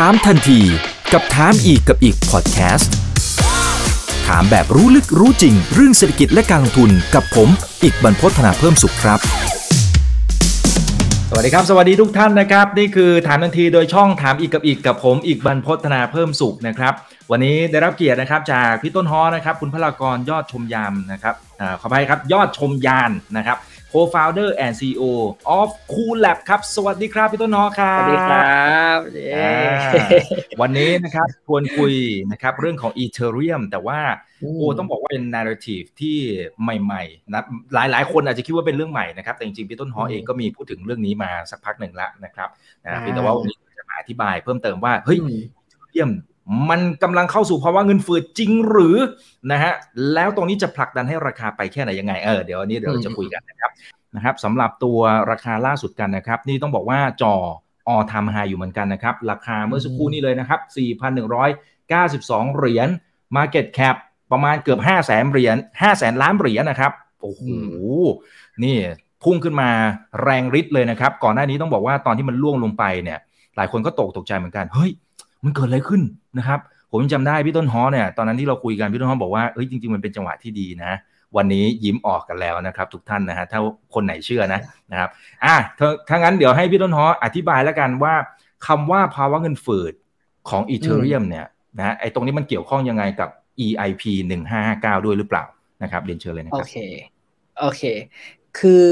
ถามทันทีกับถามอีกกับอีกพอดแคสต์ถามแบบรู้ลึกรู้จริง เรื่องเศรษฐกิจและการลงทุนกับผม อีกบรรพฒนาเพิ่มสุขครับ สวัสดีครับ สวัสดีทุกท่านนะครับ นี่คือถามทันทีโดยช่องถามอีกกับอีกกับผม อีกบรรพฒนาเพิ่มสุขนะครับ วันนี้ได้รับเกียรตินะครับจากพี่ต้นฮอนะครับ คุณพลากรยอดชมยามนะครับอขออภัยครับยอดชมยานนะครับ co-founder and CEO of Cool Lab ครับ สวัสดีครับ พี่ต้นฮอครับ สวัสดีครับเย้อ่าวันนี้นะครับชวนคุยนะครับเรื่องของ Ethereum แต่ว่าโอ้ต้องบอกว่าเป็น narrative ที่ใหม่ๆนะหลายหลายคนอาจจะคิดว่าเป็นเรื่องใหม่นะครับ แต่จริงๆ พี่ต้นฮอเองก็มีพูดถึงเรื่องนี้มาสักพักหนึ่งแล้วนะครับนะเพียงแต่ว่าวันนี้จะมาอธิบายเพิ่มเติมว่าเฮ้ยอื มเยี่ยมมันกำลังเข้าสู่ภาวะเงินเฟ้อจริงหรือนะฮะแล้วตรงนี้จะผลักดันให้ราคาไปแค่ไหนยังไงเออเดี๋ยววันนี้เดี๋ยวเราจะคุยกันนะครับนะครับสำหรับตัวราคาล่าสุดกันนะครับ นี่ต้องบอกว่าจอออทำไฮอยู่เหมือนกันนะครับ ราคาเมื่อสักครู่นี้เลยนะครับ 4,192 เหรียญ Market Cap ประมาณเกือบ 5 0 0แสนเหรียญ5แสนล้านเหรียญนะครับ โอ้โห นี่พุ่งขึ้นมาแรงฤทธิ์เลยนะครับ ก่อนหน้านี้ต้องบอกว่าตอนที่มันล่วงลงไปเนี่ย หลายคนก็ตกตกใจเหมือนกัน เฮ้ย มันเกิดอะไรขึ้นนะครับ ผมยังจำได้พี่ต้นฮอเนี่ยตอนนั้นที่เราคุยกันพี่ต้นฮอบอกว่าเอ้ยจริงๆมันเป็นจังหวะที่ดีนะ วันนี้ยิ้มออกกันแล้วนะครับ ทุกท่านนะฮะถ้าคนไหนเชื่อนะนะครับอะถ้าถ้างั้นเดี๋ยวให้พี่ต้นฮออธิบายแล้วกันว่าคำว่าภาวะเงินฝืดของอีเทเรียมเนี่ยนะไอ้ตรงนี้มันเกี่ยวข้องยังไงกับ EIP 1559 ด้วยหรือเปล่านะครับเรียนเชิญเลยนะครับโอเคโอเค คือ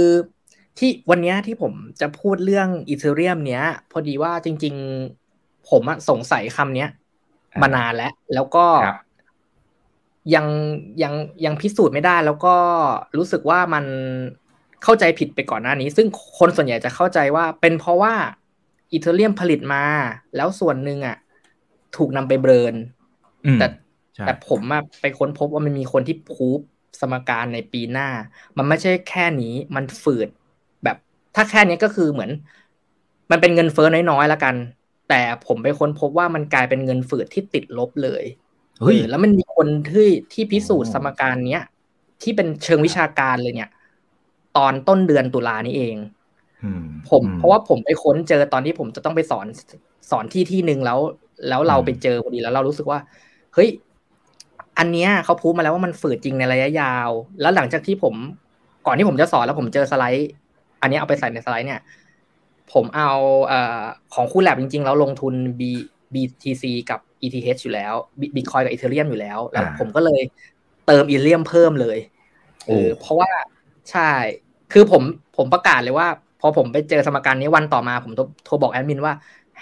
ที่วันเนี้ยที่ผมจะพูดเรื่องอีเทเรียมเนี้ย พอดีว่าจริง ๆ ผมอะสงสัยคำเนี้ยอ่ามมานานแล้ว แล้วก็ครับยังยังยังพิสูจน์ไม่ได้ แล้วก็รู้สึกว่ามันเข้าใจผิดไปก่อนหน้านี้ ซึ่งคนส่วนใหญ่จะเข้าใจว่า เป็นเพราะว่าอีเทเรียมผลิตมา แล้วส่วนหนึ่งอะ ถูกนำไปเบิร์นอืมแต่ใช่แต่ผมอะไปค้นพบว่ามันมีคนที่พูฟสมการในปีหน้า มันไม่ใช่แค่นี้มันฝืด แบบถ้าแค่นี้ก็คือเหมือน มันเป็นเงินเฟ้อน้อยๆแล้วกัน แต่ผมไปค้นพบว่ามันกลายเป็นเงินฝืดที่ติดลบเลยเฮ้ยออแล้วมันมีคนที่ที่พิสูจน์อ๋อสมการเนี้ยที่เป็นเชิงวิชาการเลยเนี่ย ตอนต้นเดือนตุลานี้เองอืมผมอืเพราะว่าผมไปค้นเจอตอนที่ผมจะต้องไปสอนสอนที่ที่หนึ่งแล้ว แล้วเราอืมไปเจอพอดีแล้วเรารู้สึกว่า เฮ้ย อันเนี้ยเขาพูดมาแล้วว่ามันฝืดจริงในระยะยาว แล้วหลังจากที่ผม ก่อนที่ผมจะสอนแล้วผมเจอสไลด์ อันเนี้ยเอาไปใส่ในสไลด์เนี่ย ผมเอาเอ่อของคู่แลบจริงๆ แล้วลงทุน B BTC กับ ETH อยู่แล้ว Bitcoin กับ Ethereum อยู่แล้ว แล้วอ่าผมก็เลยเติม Ethereum เพิ่มเลยโอ้เออเพราะว่าใช่ คือผมผมประกาศเลยว่า พอผมไปเจอสมการนี้วันต่อมาผมโทรโทรบอกแอดมินว่า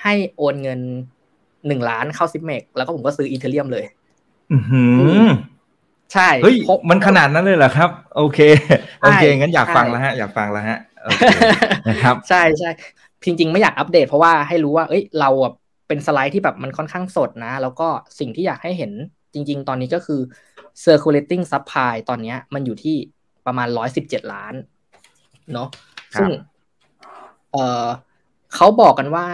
ให้โอนเงินหนึ่งล้านเข้า Zipmex แล้วก็ผมก็ซื้อ Ethereum เลย อือหือใช่ เฮ้ยเพราะมันขนาดนั้นเลยเหรอครับ โอเค โอเค งั้นอยากใช่ฟังแล้วฮะ อยากฟังแล้วฮะโอเค นะครับใช่ใช่จริง ๆ ไม่อยากอัปเดต เพราะว่าให้รู้ว่า เอ้ย เราอะเป็นสไลด์ที่แบบมันค่อนข้างสดนะ แล้วก็สิ่งที่อยากให้เห็นจริง ๆ ตอนนี้ก็คือ circulating supply ตอนเนี้ยมันอยู่ที่ประมาณร้อยสิบเจ็ดล้านเนาะครับซึ่งเออเขาบอกกันว่า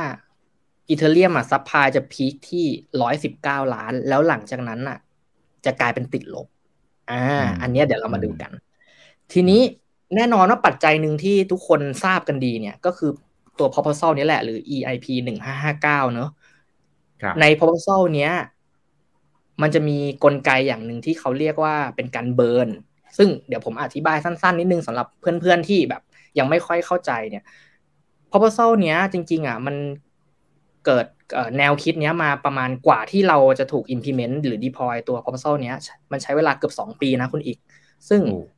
Ethereum อะ supply จะ peak ที่ร้อยสิบเก้าล้าน แล้วหลังจากนั้นอะ จะกลายเป็นติดลบ อ่า อันเนี้ยเดี๋ยวเรามาดูกัน ทีนี้ แน่นอนว่าปัจจัยหนึ่งที่ทุกคนทราบกันดีเนี่ยก็คือตัว proposal นี้แหละหรือ EIP หนึ่งห้าห้าเก้าเนอะครับใน proposal เนี้ย มันจะมีกลไกอย่างหนึ่งที่เขาเรียกว่าเป็นการ burn ซึ่งเดี๋ยวผมอธิบายสั้น ๆ นิดนึงสำหรับเพื่อนๆที่แบบ ยังไม่ค่อยเข้าใจเนี่ย proposal เนี้ย จริง ๆ อะ มันเกิดเอ่อแนวคิดเนี้ยมาประมาณกว่าที่เราจะถูก implement หรือ deploy ตัว proposal เนี้ย มันใช้เวลาเกือบสองปีนะคุณอิก ซึ่งโอ้เอ่อมั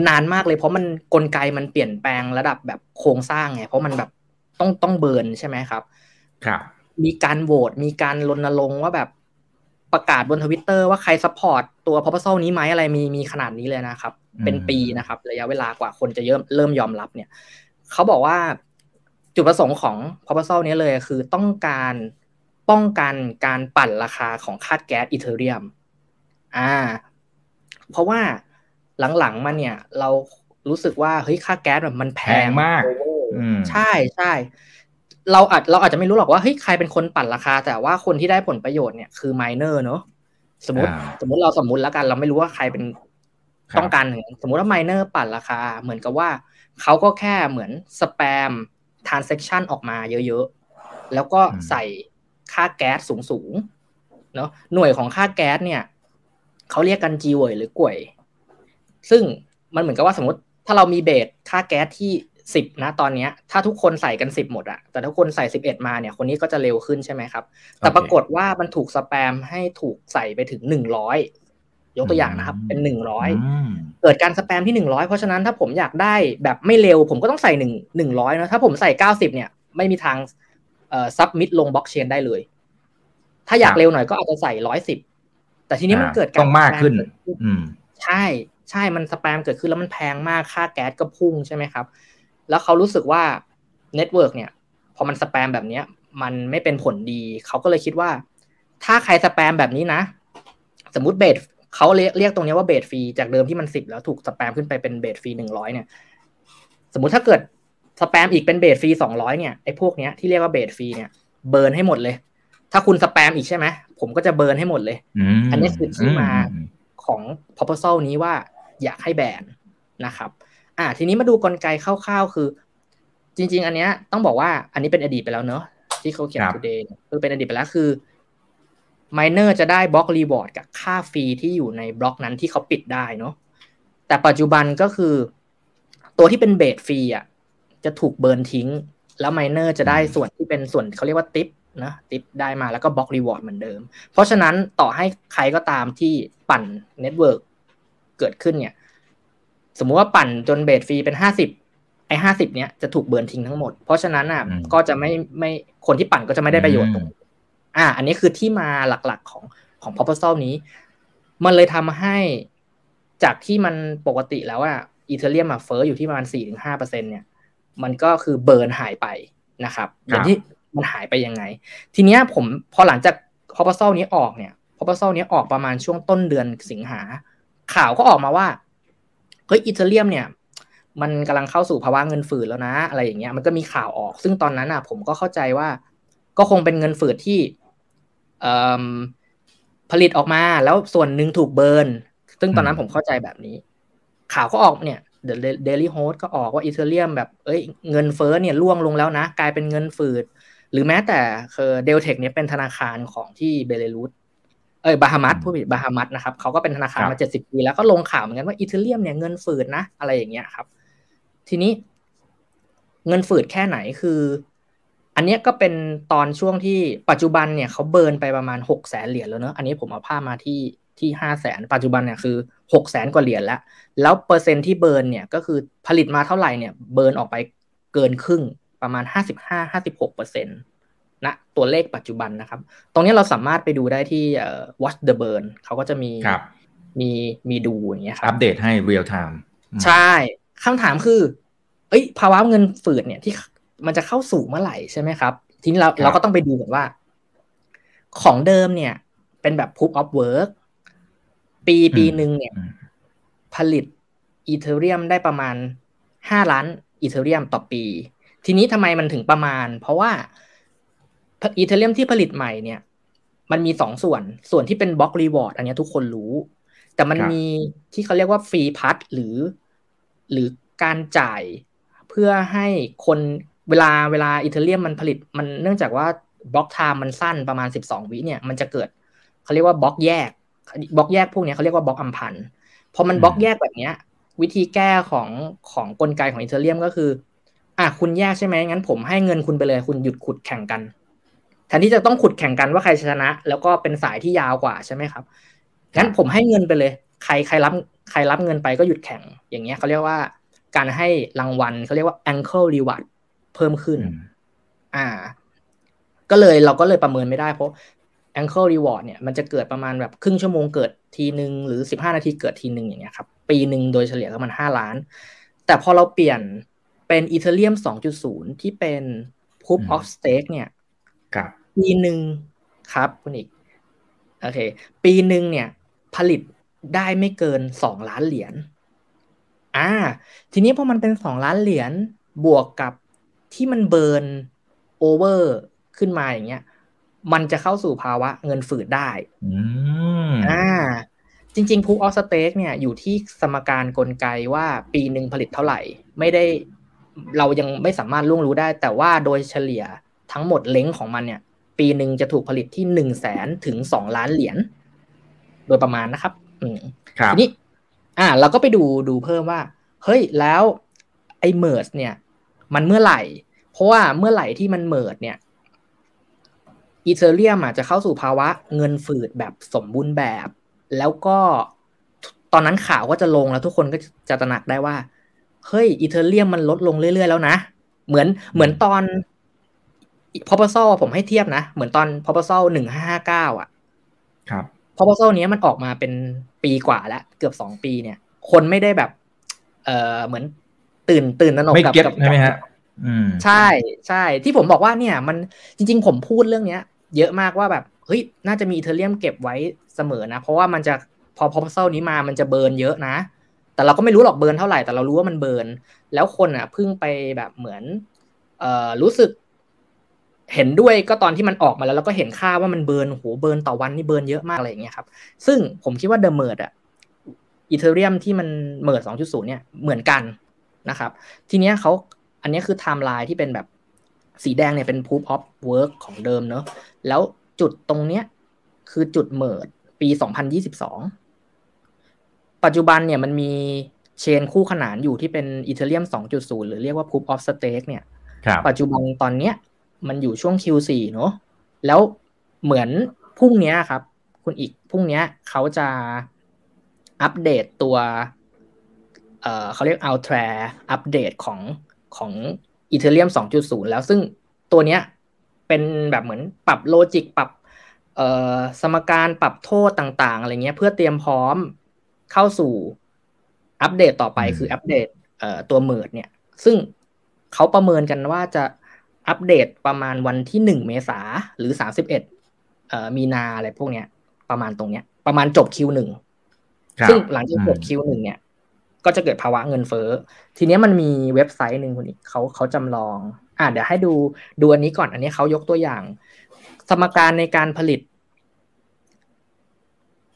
นนานมากเลย เพราะมันกลไกมันเปลี่ยนแปลงระดับแบบโครงสร้างไงเพราะมันแบบต้องต้อง burn ใช่ไหมครับ ครับ มีการโหวตมีการรณรงค์ว่าแบบประกาศบนทวิตเตอร์ว่าใคร support ตัว proposal นี้ไหมอะไรมีมีขนาดนี้เลยนะครับอืมเป็นปีนะครับ ระยะเวลากว่าคนจะเริ่มเริ่มยอมรับเนี่ยเขาบอกว่าจุดประสงค์ของ proposal นี้เลยคือต้องการป้องกันการปั่นราคาของค่าแก๊ส Ethereum อ่า เพราะว่า หลังๆมาเนี่ย เรารู้สึกว่าเฮ้ยค่าแก๊สแบบมันแพแพงมากโอเวอร์อืมใช่ใช่เราอาจเราอาจจะไม่รู้หรอกว่าเฮ้ยใครเป็นคนปั่นราคา แต่ว่าคนที่ได้ผลประโยชน์เนี่ยคือ miner เนอะสมมติอ่าสมมติเราสมมติแล้วกัน เราไม่รู้ว่าใครเป็นครับต้องการอย่างนั้นสมมติว่า miner ปั่นราคา เหมือนกับว่าเขาก็แค่เหมือน spam transaction ออกมาเยอะๆ แล้วก็ใส่ค่าแก๊สสูงสูงเนาะหน่วยของค่าแก๊สเนี่ยเขาเรียกกัน Gwei หรือกวย ซึ่งมันเหมือนกับว่าสมมติถ้าเรามี base ค่าแก๊สที่สิบนะตอนนี้ถ้าทุกคนใส่กันสิบหมดอะแต่ถ้าคนใส่สิบเอ็ดมาเนี่ยคนนี้ก็จะเร็วขึ้นใช่ไหมครับ แต่ปรากฏว่ามันถูกสแปมให้ถูกใส่ไปถึงหนึ่งร้อยยกตัวอย่างนะครับ เป็นหนึ่งร้อยเกิดการสแปมที่หนึ่งร้อยเพราะฉะนั้นถ้าผมอยากได้แบบไม่เร็ว ผมก็ต้องใส่หนึ่งหนึ่งร้อยนะถ้าผมใส่เก้าสิบเนี่ยไม่มีทางเอ่อ submit ลงบล็อกเชนได้เลย ถ้าอยากเร็วหน่อยก็อาจจะใส่ร้อยสิบแต่ทีนี้มันเกิดการต้องมากขึ้น อืมใช่ ใช่มันสแปมเกิดขึ้นแล้วมันแพงมากค่าแก๊สก็พุ่งใช่ไหมครับ แล้วเขารู้สึกว่า network เนี่ยพอมันสแปมแบบเนี้ย มันไม่เป็นผลดี เขาก็เลยคิดว่า ถ้าใครสแปมแบบนี้นะ สมมติ base เขาเรียกเรียกตรงนี้ว่า base fee จากเดิมที่มันสิบแล้วถูกสแปมขึ้นไปเป็น base fee หนึ่งร้อยเนี่ย สมมติถ้าเกิดสแปมอีกเป็น base fee สองร้อยเนี่ยไอ้พวกเนี้ยที่เรียกว่า base fee เนี่ย burn ให้หมดเลย ถ้าคุณสแปมอีกใช่ไหมผมก็จะ burn ให้หมดเลย อันนี้คือที่มาของ proposal นี้ว่า อยากให้ burn นะครับอ่าทีนี้มาดูกลไกคร่าวๆ คือ จริง ๆ อันเนี้ยต้องบอกว่าอันนี้เป็นอดีตไปแล้วเนอะที่เขาเขียน today คือเป็นอดีตไปแล้วคือ miner จะได้ block reward กับค่า fee ที่อยู่ในบล็อกนั้นที่เขาปิดได้เนาะแต่ปัจจุบันก็คือ ตัวที่เป็น base fee อะจะถูก burn ทิ้ง แล้ว miner จะได้ส่วนที่เป็นส่วนเขาเรียกว่าติปนะติปได้มาแล้วก็ block reward เหมือนเดิม เพราะฉะนั้นต่อให้ใครก็ตามที่ปั่น network เกิดขึ้นเนี่ย สมมุติว่าปั่นจน base fee เป็นห้าสิบไอ้ห้าสิบเนี้ยจะถูก burn ทิ้งทั้งหมด เพราะฉะนั้นอะก็จะไม่ไม่คนที่ปั่นก็จะไม่ได้ประโยชน์ตรงอ่า อันนี้คือที่มาหลักๆของของ proposal นี้ มันเลยทำให้จากที่มันปกติแล้วอะ Ethereum อะเฟ้ออยู่ที่ประมาณสี่ถึงห้าเปอร์เซ็นเนี่ย มันก็คือ burn หายไปนะครับอย่างที่มันหายไปยังไง ทีเนี้ยผมพอหลังจาก proposal นี้ออกเนี่ย proposal นี้ออกประมาณช่วงต้นเดือนสิงหา ข่าวก็ออกมาว่าเฮ้ย Ethereum เนี่ย มันกำลังเข้าสู่ภาวะเงินฝืดแล้วนะ อะไรอย่างเงี้ยมันก็มีข่าวออก ซึ่งตอนนั้นอะ ผมก็เข้าใจว่า ก็คงเป็นเงินฝืดที่ผลิตออกมาแล้วส่วนหนึ่งถูก burn ซึ่งตอนนั้นผมเข้าใจแบบนี้ ข่าวก็ออกเนี่ย Daily Hodl ก็ออกว่า Ethereum แบบเอ้ยเงินเฟ้อเนี่ยร่วงลงแล้วนะ กลายเป็นเงินฝืด หรือแม้แต่คือ Deltec เนี่ยเป็นธนาคารของที่เบลารุส เอ้ยบาฮามัสพูดผิดบาฮามัสนะครับเขาก็เป็นธนาคารมาเจ็ดสิบปีแล้วก็ลงข่าวเหมือนกันว่า Ethereum เนี่ยเงินฝืดนะ อะไรอย่างเงี้ยครับ ทีนี้ เงินฝืดแค่ไหนคือ อันนี้ก็เป็นตอนช่วงที่ปัจจุบันเนี่ยเขา burn ไปประมาณหกแสนเหรียญแล้วเนอะอันนี้ผมเอาภาพมาที่ที่ห้าแสนปัจจุบันเนี่ยคือหกแสนกว่าเหรียญแล้วแล้วเปอร์เซ็นที่ burn เนี่ยก็คือผลิตมาเท่าไหร่เนี่ย burn ออกไปเกินครึ่งประมาณห้าสิบห้าห้าสิบหกเปอร์เซ็นต์ ณตัวเลขปัจจุบันนะครับ ตรงนี้เราสามารถไปดูได้ที่ watch the burn เขาก็จะมีมีมีดูอย่างเงี้ยครับอัปเดตให้ real time ใช่คำถามคือ เอ้ย ภาวะเงินฝืดเนี่ยที่มันจะเข้าสู่เมื่อไหร่ใช่ไหมครับ ทีนี้เราเราก็ต้องไปดูก่อนว่า ของเดิมเนี่ย เป็นแบบ proof of work ปีปีหนึ่งเนี่ย ผลิตอีเทเรียมได้ประมาณห้าล้าน Ethereum ต่อปี ทีนี้ทำไมมันถึงประมาณ เพราะว่า Ethereum ที่ผลิตใหม่เนี่ย มันมีสองส่วน ส่วนที่เป็น block reward อันนี้ทุกคนรู้ แต่มันมีที่เขาเรียกว่าฟรีพัทหรือ หรือการจ่ายเพื่อให้คนเวลาเวลา Ethereum มันผลิตมันเนื่องจากว่า block time มันสั้นประมาณสิบสองวิเนี่ย มันจะเกิดเขาเรียกว่าบล็อกแยกบล็อกแยกพวกนี้เขาเรียกว่า block uncleพอมันบล็อกแยกแบบเนี้ย วิธีแก้ของของกลไกของอีเทเรียมก็คือ อะคุณแยกใช่ไหมงั้นผมให้เงินคุณไปเลย คุณหยุดขุดแข่งกัน แทนที่จะต้องขุดแข่งกันว่าใครชนะ แล้วก็เป็นสายที่ยาวกว่าใช่ไหมครับงั้นผมให้เงินไปเลย ใครใครรับใครรับเงินไปก็หยุดแข่ง อย่างเงี้ยเขาเรียกว่าการให้รางวัลเขาเรียกว่า ankle reward เพิ่มขึ้น อ่า ก็เลยเราก็เลยประเมินไม่ได้เพราะ ankle reward เนี่ยมันจะเกิดประมาณแบบครึ่งชั่วโมงเกิดทีหนึ่งหรือสิบห้านาทีเกิดทีหนึ่งอย่างเงี้ยครับ ปีหนึ่งโดยเฉลี่ยก็มันห้าล้าน แต่พอเราเปลี่ยนเป็นอีเทเรียมสองจุดศูนย์ที่เป็น proof of stake เนี่ย ครับปีหนึ่งครับคุณอีกโอเค ปีหนึ่งเนี่ย ผลิตได้ไม่เกินสองล้านเหรียญอ่า ทีนี้พอมันเป็นสองล้านเหรียญบวกกับที่มัน burn over ขึ้นมาอย่างเงี้ย มันจะเข้าสู่ภาวะเงินฝืดได้อ่า จริงๆ proof of stake เนี่ยอยู่ที่สมการกลไกว่าปีหนึ่งผลิตเท่าไหร่ ไม่ได้เรายังไม่สามารถล่วงรู้ได้ แต่ว่าโดยเฉลี่ย ทั้งหมด range ของมันเนี่ย ปีหนึ่งจะถูกผลิตที่หนึ่งแสนถึงสองล้านเหรียญโดยประมาณนะครับ อืมครับทีนี้ อ่า เราก็ไปดูดูเพิ่มว่า เฮ้ยแล้วไอ้ merge เนี่ย มันเมื่อไหร่ เพราะว่าเมื่อไหร่ที่มัน merge เนี่ย Ethereum อะจะเข้าสู่ภาวะเงินฝืดแบบสมบูรณ์แบบ แล้วก็ตอนนั้นข่าวก็จะลงแล้วทุกคนก็จะตระหนักได้ว่า เฮ้ย Ethereum มันลดลงเรื่อยๆแล้วนะ เหมือนเหมือนตอน proposal ผมให้เทียบนะ เหมือนตอน proposal หนึ่งห้าห้าเก้าอะ ครับพอ p o โซนี้ยมันออกมาเป็นปีกว่าแล้ว เกือบสองปีเนี่ย คนไม่ได้แบบ เออเหมือนตื่นตื่นตระหนกไม่กับเก็ตกับใช่ไหมฮะอืมใช่ใช่ที่ผมบอกว่าเนี่ย มันจริง ๆ ผมพูดเรื่องเนี้ย เยอะมากว่าแบบเฮ้ยน่าจะมีอีเทเรียมเก็บไว้เสมอนะ เพราะว่ามันจะพอพอ p o โซนี้มามันจะเบิร์นเยอะนะ แต่เราก็ไม่รู้หรอกเบิร์นเท่าไหร่แต่เรารู้ว่ามันเบิร์นแล้วคนอะเพิ่งไปแบบเหมือนเอ่อรู้สึก เห็นด้วยก็ตอนที่มันออกมาแล้ว แล้วก็เห็นค่าว่ามัน burn โห burn ต่อวันนี่ burn เยอะมากอะไรอย่างเงี้ยครับ ซึ่งผมคิดว่า the merge อะ Ethereum ที่มัน merge สองจุดศูนย์เนี่ยเหมือนกันนะครับ ทีเนี้ยเขาอันเนี้ยคือไทม์ไลน์ที่เป็นแบบสีแดงเนี่ยเป็น proof of work ของเดิมเนอะแล้วจุดตรงเนี้ยคือจุด merge ปีสองพันยี่สิบสองปัจจุบันเนี่ยมันมี chain คู่ขนานอยู่ที่เป็น Ethereum 2.0 หรือเรียกว่า proof of stake เนี่ยครับปัจจุบันตอนเนี้ย มันอยู่ช่วง Q4 เนอะแล้วเหมือนพรุ่งเนี้ยครับ คุณอีกพรุ่งเนี้ยเขาจะอัปเดตตัวเอ่อเขาเรียก u l t r a อัปเดตของของ Ethereum 2.0 แล้วซึ่งตัวเนี้ยเป็นแบบเหมือนปรับโลจิกปรับเอ่อสมการปรับโทษต่างๆอะไรเงี้ยเพื่อเตรียมพร้อมเข้าสู่อัปเดตต่อไปอืมคืออัปเดตเอ่อตัว merge เนี่ย ซึ่งเขาประเมินกันว่าจะ อัปเดตประมาณวันที่หนึ่งเมษาหรือสามสิบเอ็ดเอ่อมีนาอะไรพวกเนี้ย ประมาณตรงเนี้ย ประมาณจบ Q1 ครับซึ่งหลังจากจบอืม Q1 เนี่ยก็จะเกิดภาวะเงินเฟ้อ ทีเนี้ยมันมีเว็บไซต์หนึ่งคุณอีกเขาเขาจำลอง อ่าเดี๋ยวให้ดูดูอันนี้ก่อน อันนี้เขายกตัวอย่าง สมการในการผลิต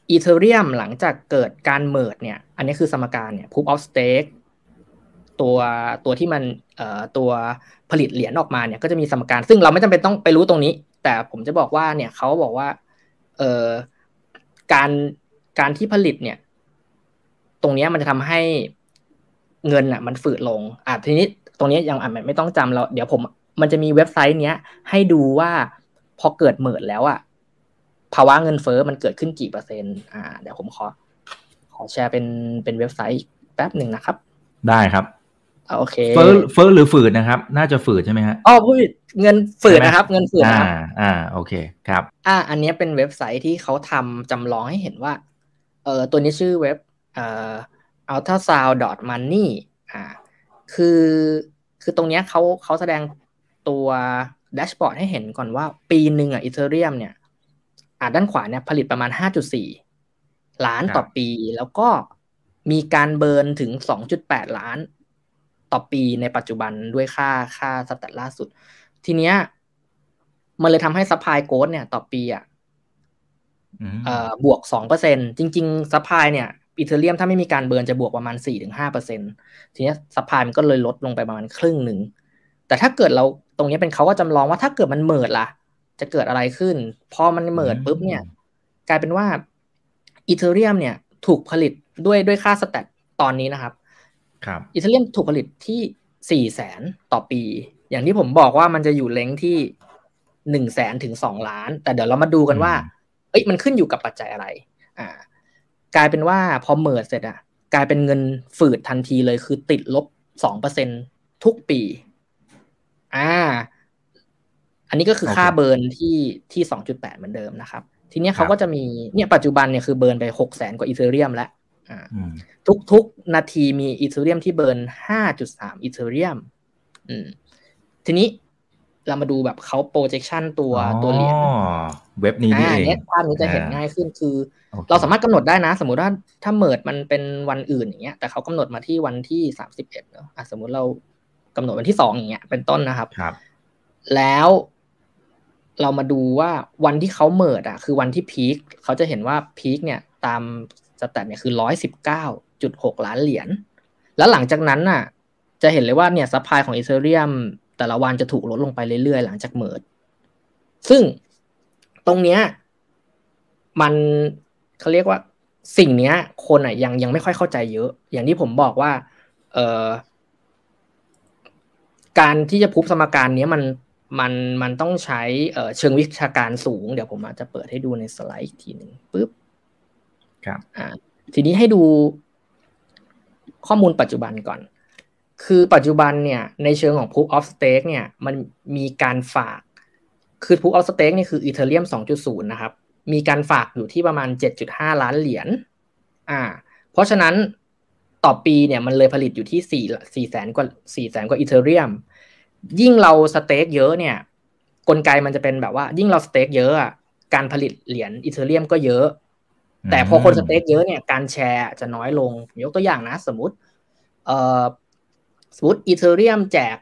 อีเทเรียมหลังจากเกิดการเมิร์ดเนี่ย อันนี้คือสมการเนี่ย proof of stake ตัวตัวที่มันเอ่อตัวผลิตเหรียญออกมาเนี่ยก็จะมีสมการ ซึ่งเราไม่จำเป็นต้องไปรู้ตรงนี้ แต่ผมจะบอกว่าเนี่ยเขาบอกว่าเอ่อการการที่ผลิตเนี่ย ตรงนี้มันจะทำให้เงินอะ มันฝืดลงอะทีนี้ตรงนี้ยังอะไม่ต้องจำเรา เดี๋ยวผม มันจะมีเว็บไซต์เนี้ย ให้ดูว่าพอเกิดเหมิดแล้วอะภาวะเงินเฟ้อมันเกิดขึ้นกี่เปอร์เซ็นต์อ่า เดี๋ยวผมขอ ขอแชร์เป็นเป็นเว็บไซต์แป๊บหนึ่งนะครับ ได้ครับ โอเค เฟ้อเฟ้อหรือฝืดนะครับ น่าจะฝืดใช่ไหมฮะอ๋อพูดผิดเงินฝืดนะครับ เงินฝืดอ่านะครับอ่า โอเคครับ อ่า อันเนี้ยเป็นเว็บไซต์ที่เขาทำจำลองให้เห็นว่า เออตัวนี้ชื่อเว็บเอ่อ ultrasound.money อ่า คือ คือตรงเนี้ยเขาเขาแสดงตัว dashboard ให้เห็นก่อนว่า ปีหนึ่งอะ Ethereum เนี่ย อ่าด้านขวาเนี่ยผลิตประมาณ 5.4 ล้านครับต่อปี แล้วก็มีการ burn ถึง 2.8 ล้าน ต่อปีในปัจจุบันด้วยค่าค่า stat ล่าสุด ทีเนี้ย มันเลยทำให้ supply growth เนี่ย ต่อปีอะอืมเอ่อบวกสองเปอร์เซ็นจริงๆ supply เนี่ย Ethereum ถ้าไม่มีการ burn จะบวกประมาณสี่ถึงห้าเปอร์เซ็นทีเนี้ย supply มันก็เลยลดลงไปประมาณครึ่งหนึ่ง แต่ถ้าเกิดเราตรงนี้เป็นเขาก็จำลองว่าถ้าเกิดมันเมิดล่ะ จะเกิดอะไรขึ้น พอมันเมิดปุ๊บเนี่ย กลายเป็นว่า Ethereum เนี่ย ถูกผลิตด้วยด้วยค่า stat ตอนนี้นะครับครับ Ethereum ถูกผลิตที่สี่แสนต่อปี อย่างที่ผมบอกว่ามันจะอยู่ range ที่หนึ่งแสนถึงสองล้าน แต่เดี๋ยวเรามาดูกันว่าอืมเอ้ยมันขึ้นอยู่กับปัจจัยอะไร อ่า กลายเป็นว่าพอ merge เสร็จอะ กลายเป็นเงินฝืดทันทีเลยคือติดลบสองเปอร์เซ็นทุกปี อ่า อันนี้ก็คือค่าโอเค burn ที่ที่สองจุดแปดเหมือนเดิมนะครับ ทีเนี้ยเขาครับก็จะมีเนี่ยปัจจุบันเนี่ยคือ burn ไปหกแสนกว่า Ethereum แล้วอ่าอืม ทุกๆ นาทีมี Ethereum ที่ burn 5.3 Ethereum อืมทีนี้เรามาดูแบบเขา projection ตัวตัวเหรียญอ๋อเว็บนี้นี่อ่าเองเนี่ยภาพนี้จะเห็นอ่าง่ายขึ้นคือโอคเราสามารถกำหนดได้นะ สมมุติว่าถ้าเมิดมันเป็นวันอื่นอย่างเงี้ยแต่เขากำหนดมาที่วันที่31เนอะอะสมมุติเรากำหนดวันที่สองอย่างเงี้ยเป็นต้นนะครับครับ แล้วเรามาดูว่าวันที่เขาเมิดอะ คือวันที่พีคเขาจะเห็นว่าพีคเนี่ย ตามส แตทเนี่ยคือร้อยสิบเก้าจุดหกล้านเหรียญ แล้วหลังจากนั้นน่ะ จะเห็นเลยว่าเนี่ยซัพพลายของอีเธเรียมแต่ละวันจะถูกลดลงไปเรื่อยๆ หลังจากเมิดซึ่งตรงเนี้ยมันเขาเรียกว่าสิ่งเนี้ย คนอะยังยังไม่ค่อยเข้าใจเยอะ อย่างที่ผมบอกว่า เอ่อการที่จะพูบสมการเนี้ยมันมันมันต้องใช้เอ่อเชิงวิชาการสูง เดี๋ยวผมอาจจะเปิดให้ดูในสไลด์อีกทีหนึ่งปึ๊บ ครับอ่าทีนี้ให้ดูข้อมูลปัจจุบันก่อน คือปัจจุบันเนี่ยในเชิงของ proof of stake เนี่ยมันมีการฝาก คือ proof of stake นี่คือ Ethereum 2.0 นะครับ มีการฝากอยู่ที่ประมาณ 7.5 ล้านเหรียญ อ่า เพราะฉะนั้นต่อปีเนี่ยมันเลยผลิตอยู่ที่4 4แสนกว่า4แสนกว่า Ethereum ยิ่งเราสเต็กเยอะเนี่ย กลไกมันจะเป็นแบบว่า ยิ่งเราสเต็กเยอะอะการผลิตเหรียญอีเทเรียมก็เยอะ แต่พอคน stake เยอะเนี่ยการแชร์จะน้อยลง ยกตัวอย่างนะ สมมติเอ่อสมมติ Ethereum แจก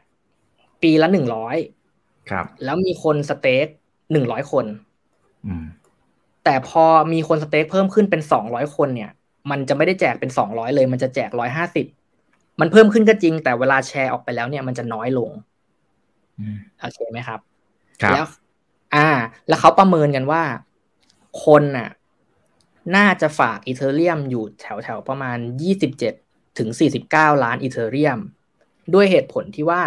ปีละหนึ่งร้อยครับ แล้วมีคน stake หนึ่งร้อยคนอืมแต่พอมีคน stake เพิ่มขึ้นเป็นสองร้อยคนเนี่ย มันจะไม่ได้แจกเป็นสองร้อยเลย มันจะแจกร้อยห้าสิบมันเพิ่มขึ้นก็จริง แต่เวลาแชร์ออกไปแล้วเนี่ยมันจะน้อยลงอืมโอเคไหมครับ ครับแล้ว อ่า แล้วเขาประเมินกันว่า คนน่ะ น่าจะฝากอีเทเรียมอยู่แถวแถวๆประมาณยี่สิบเจ็ดถึงสี่สิบเก้าล้านอีเทเรียม ด้วยเหตุผลที่ว่า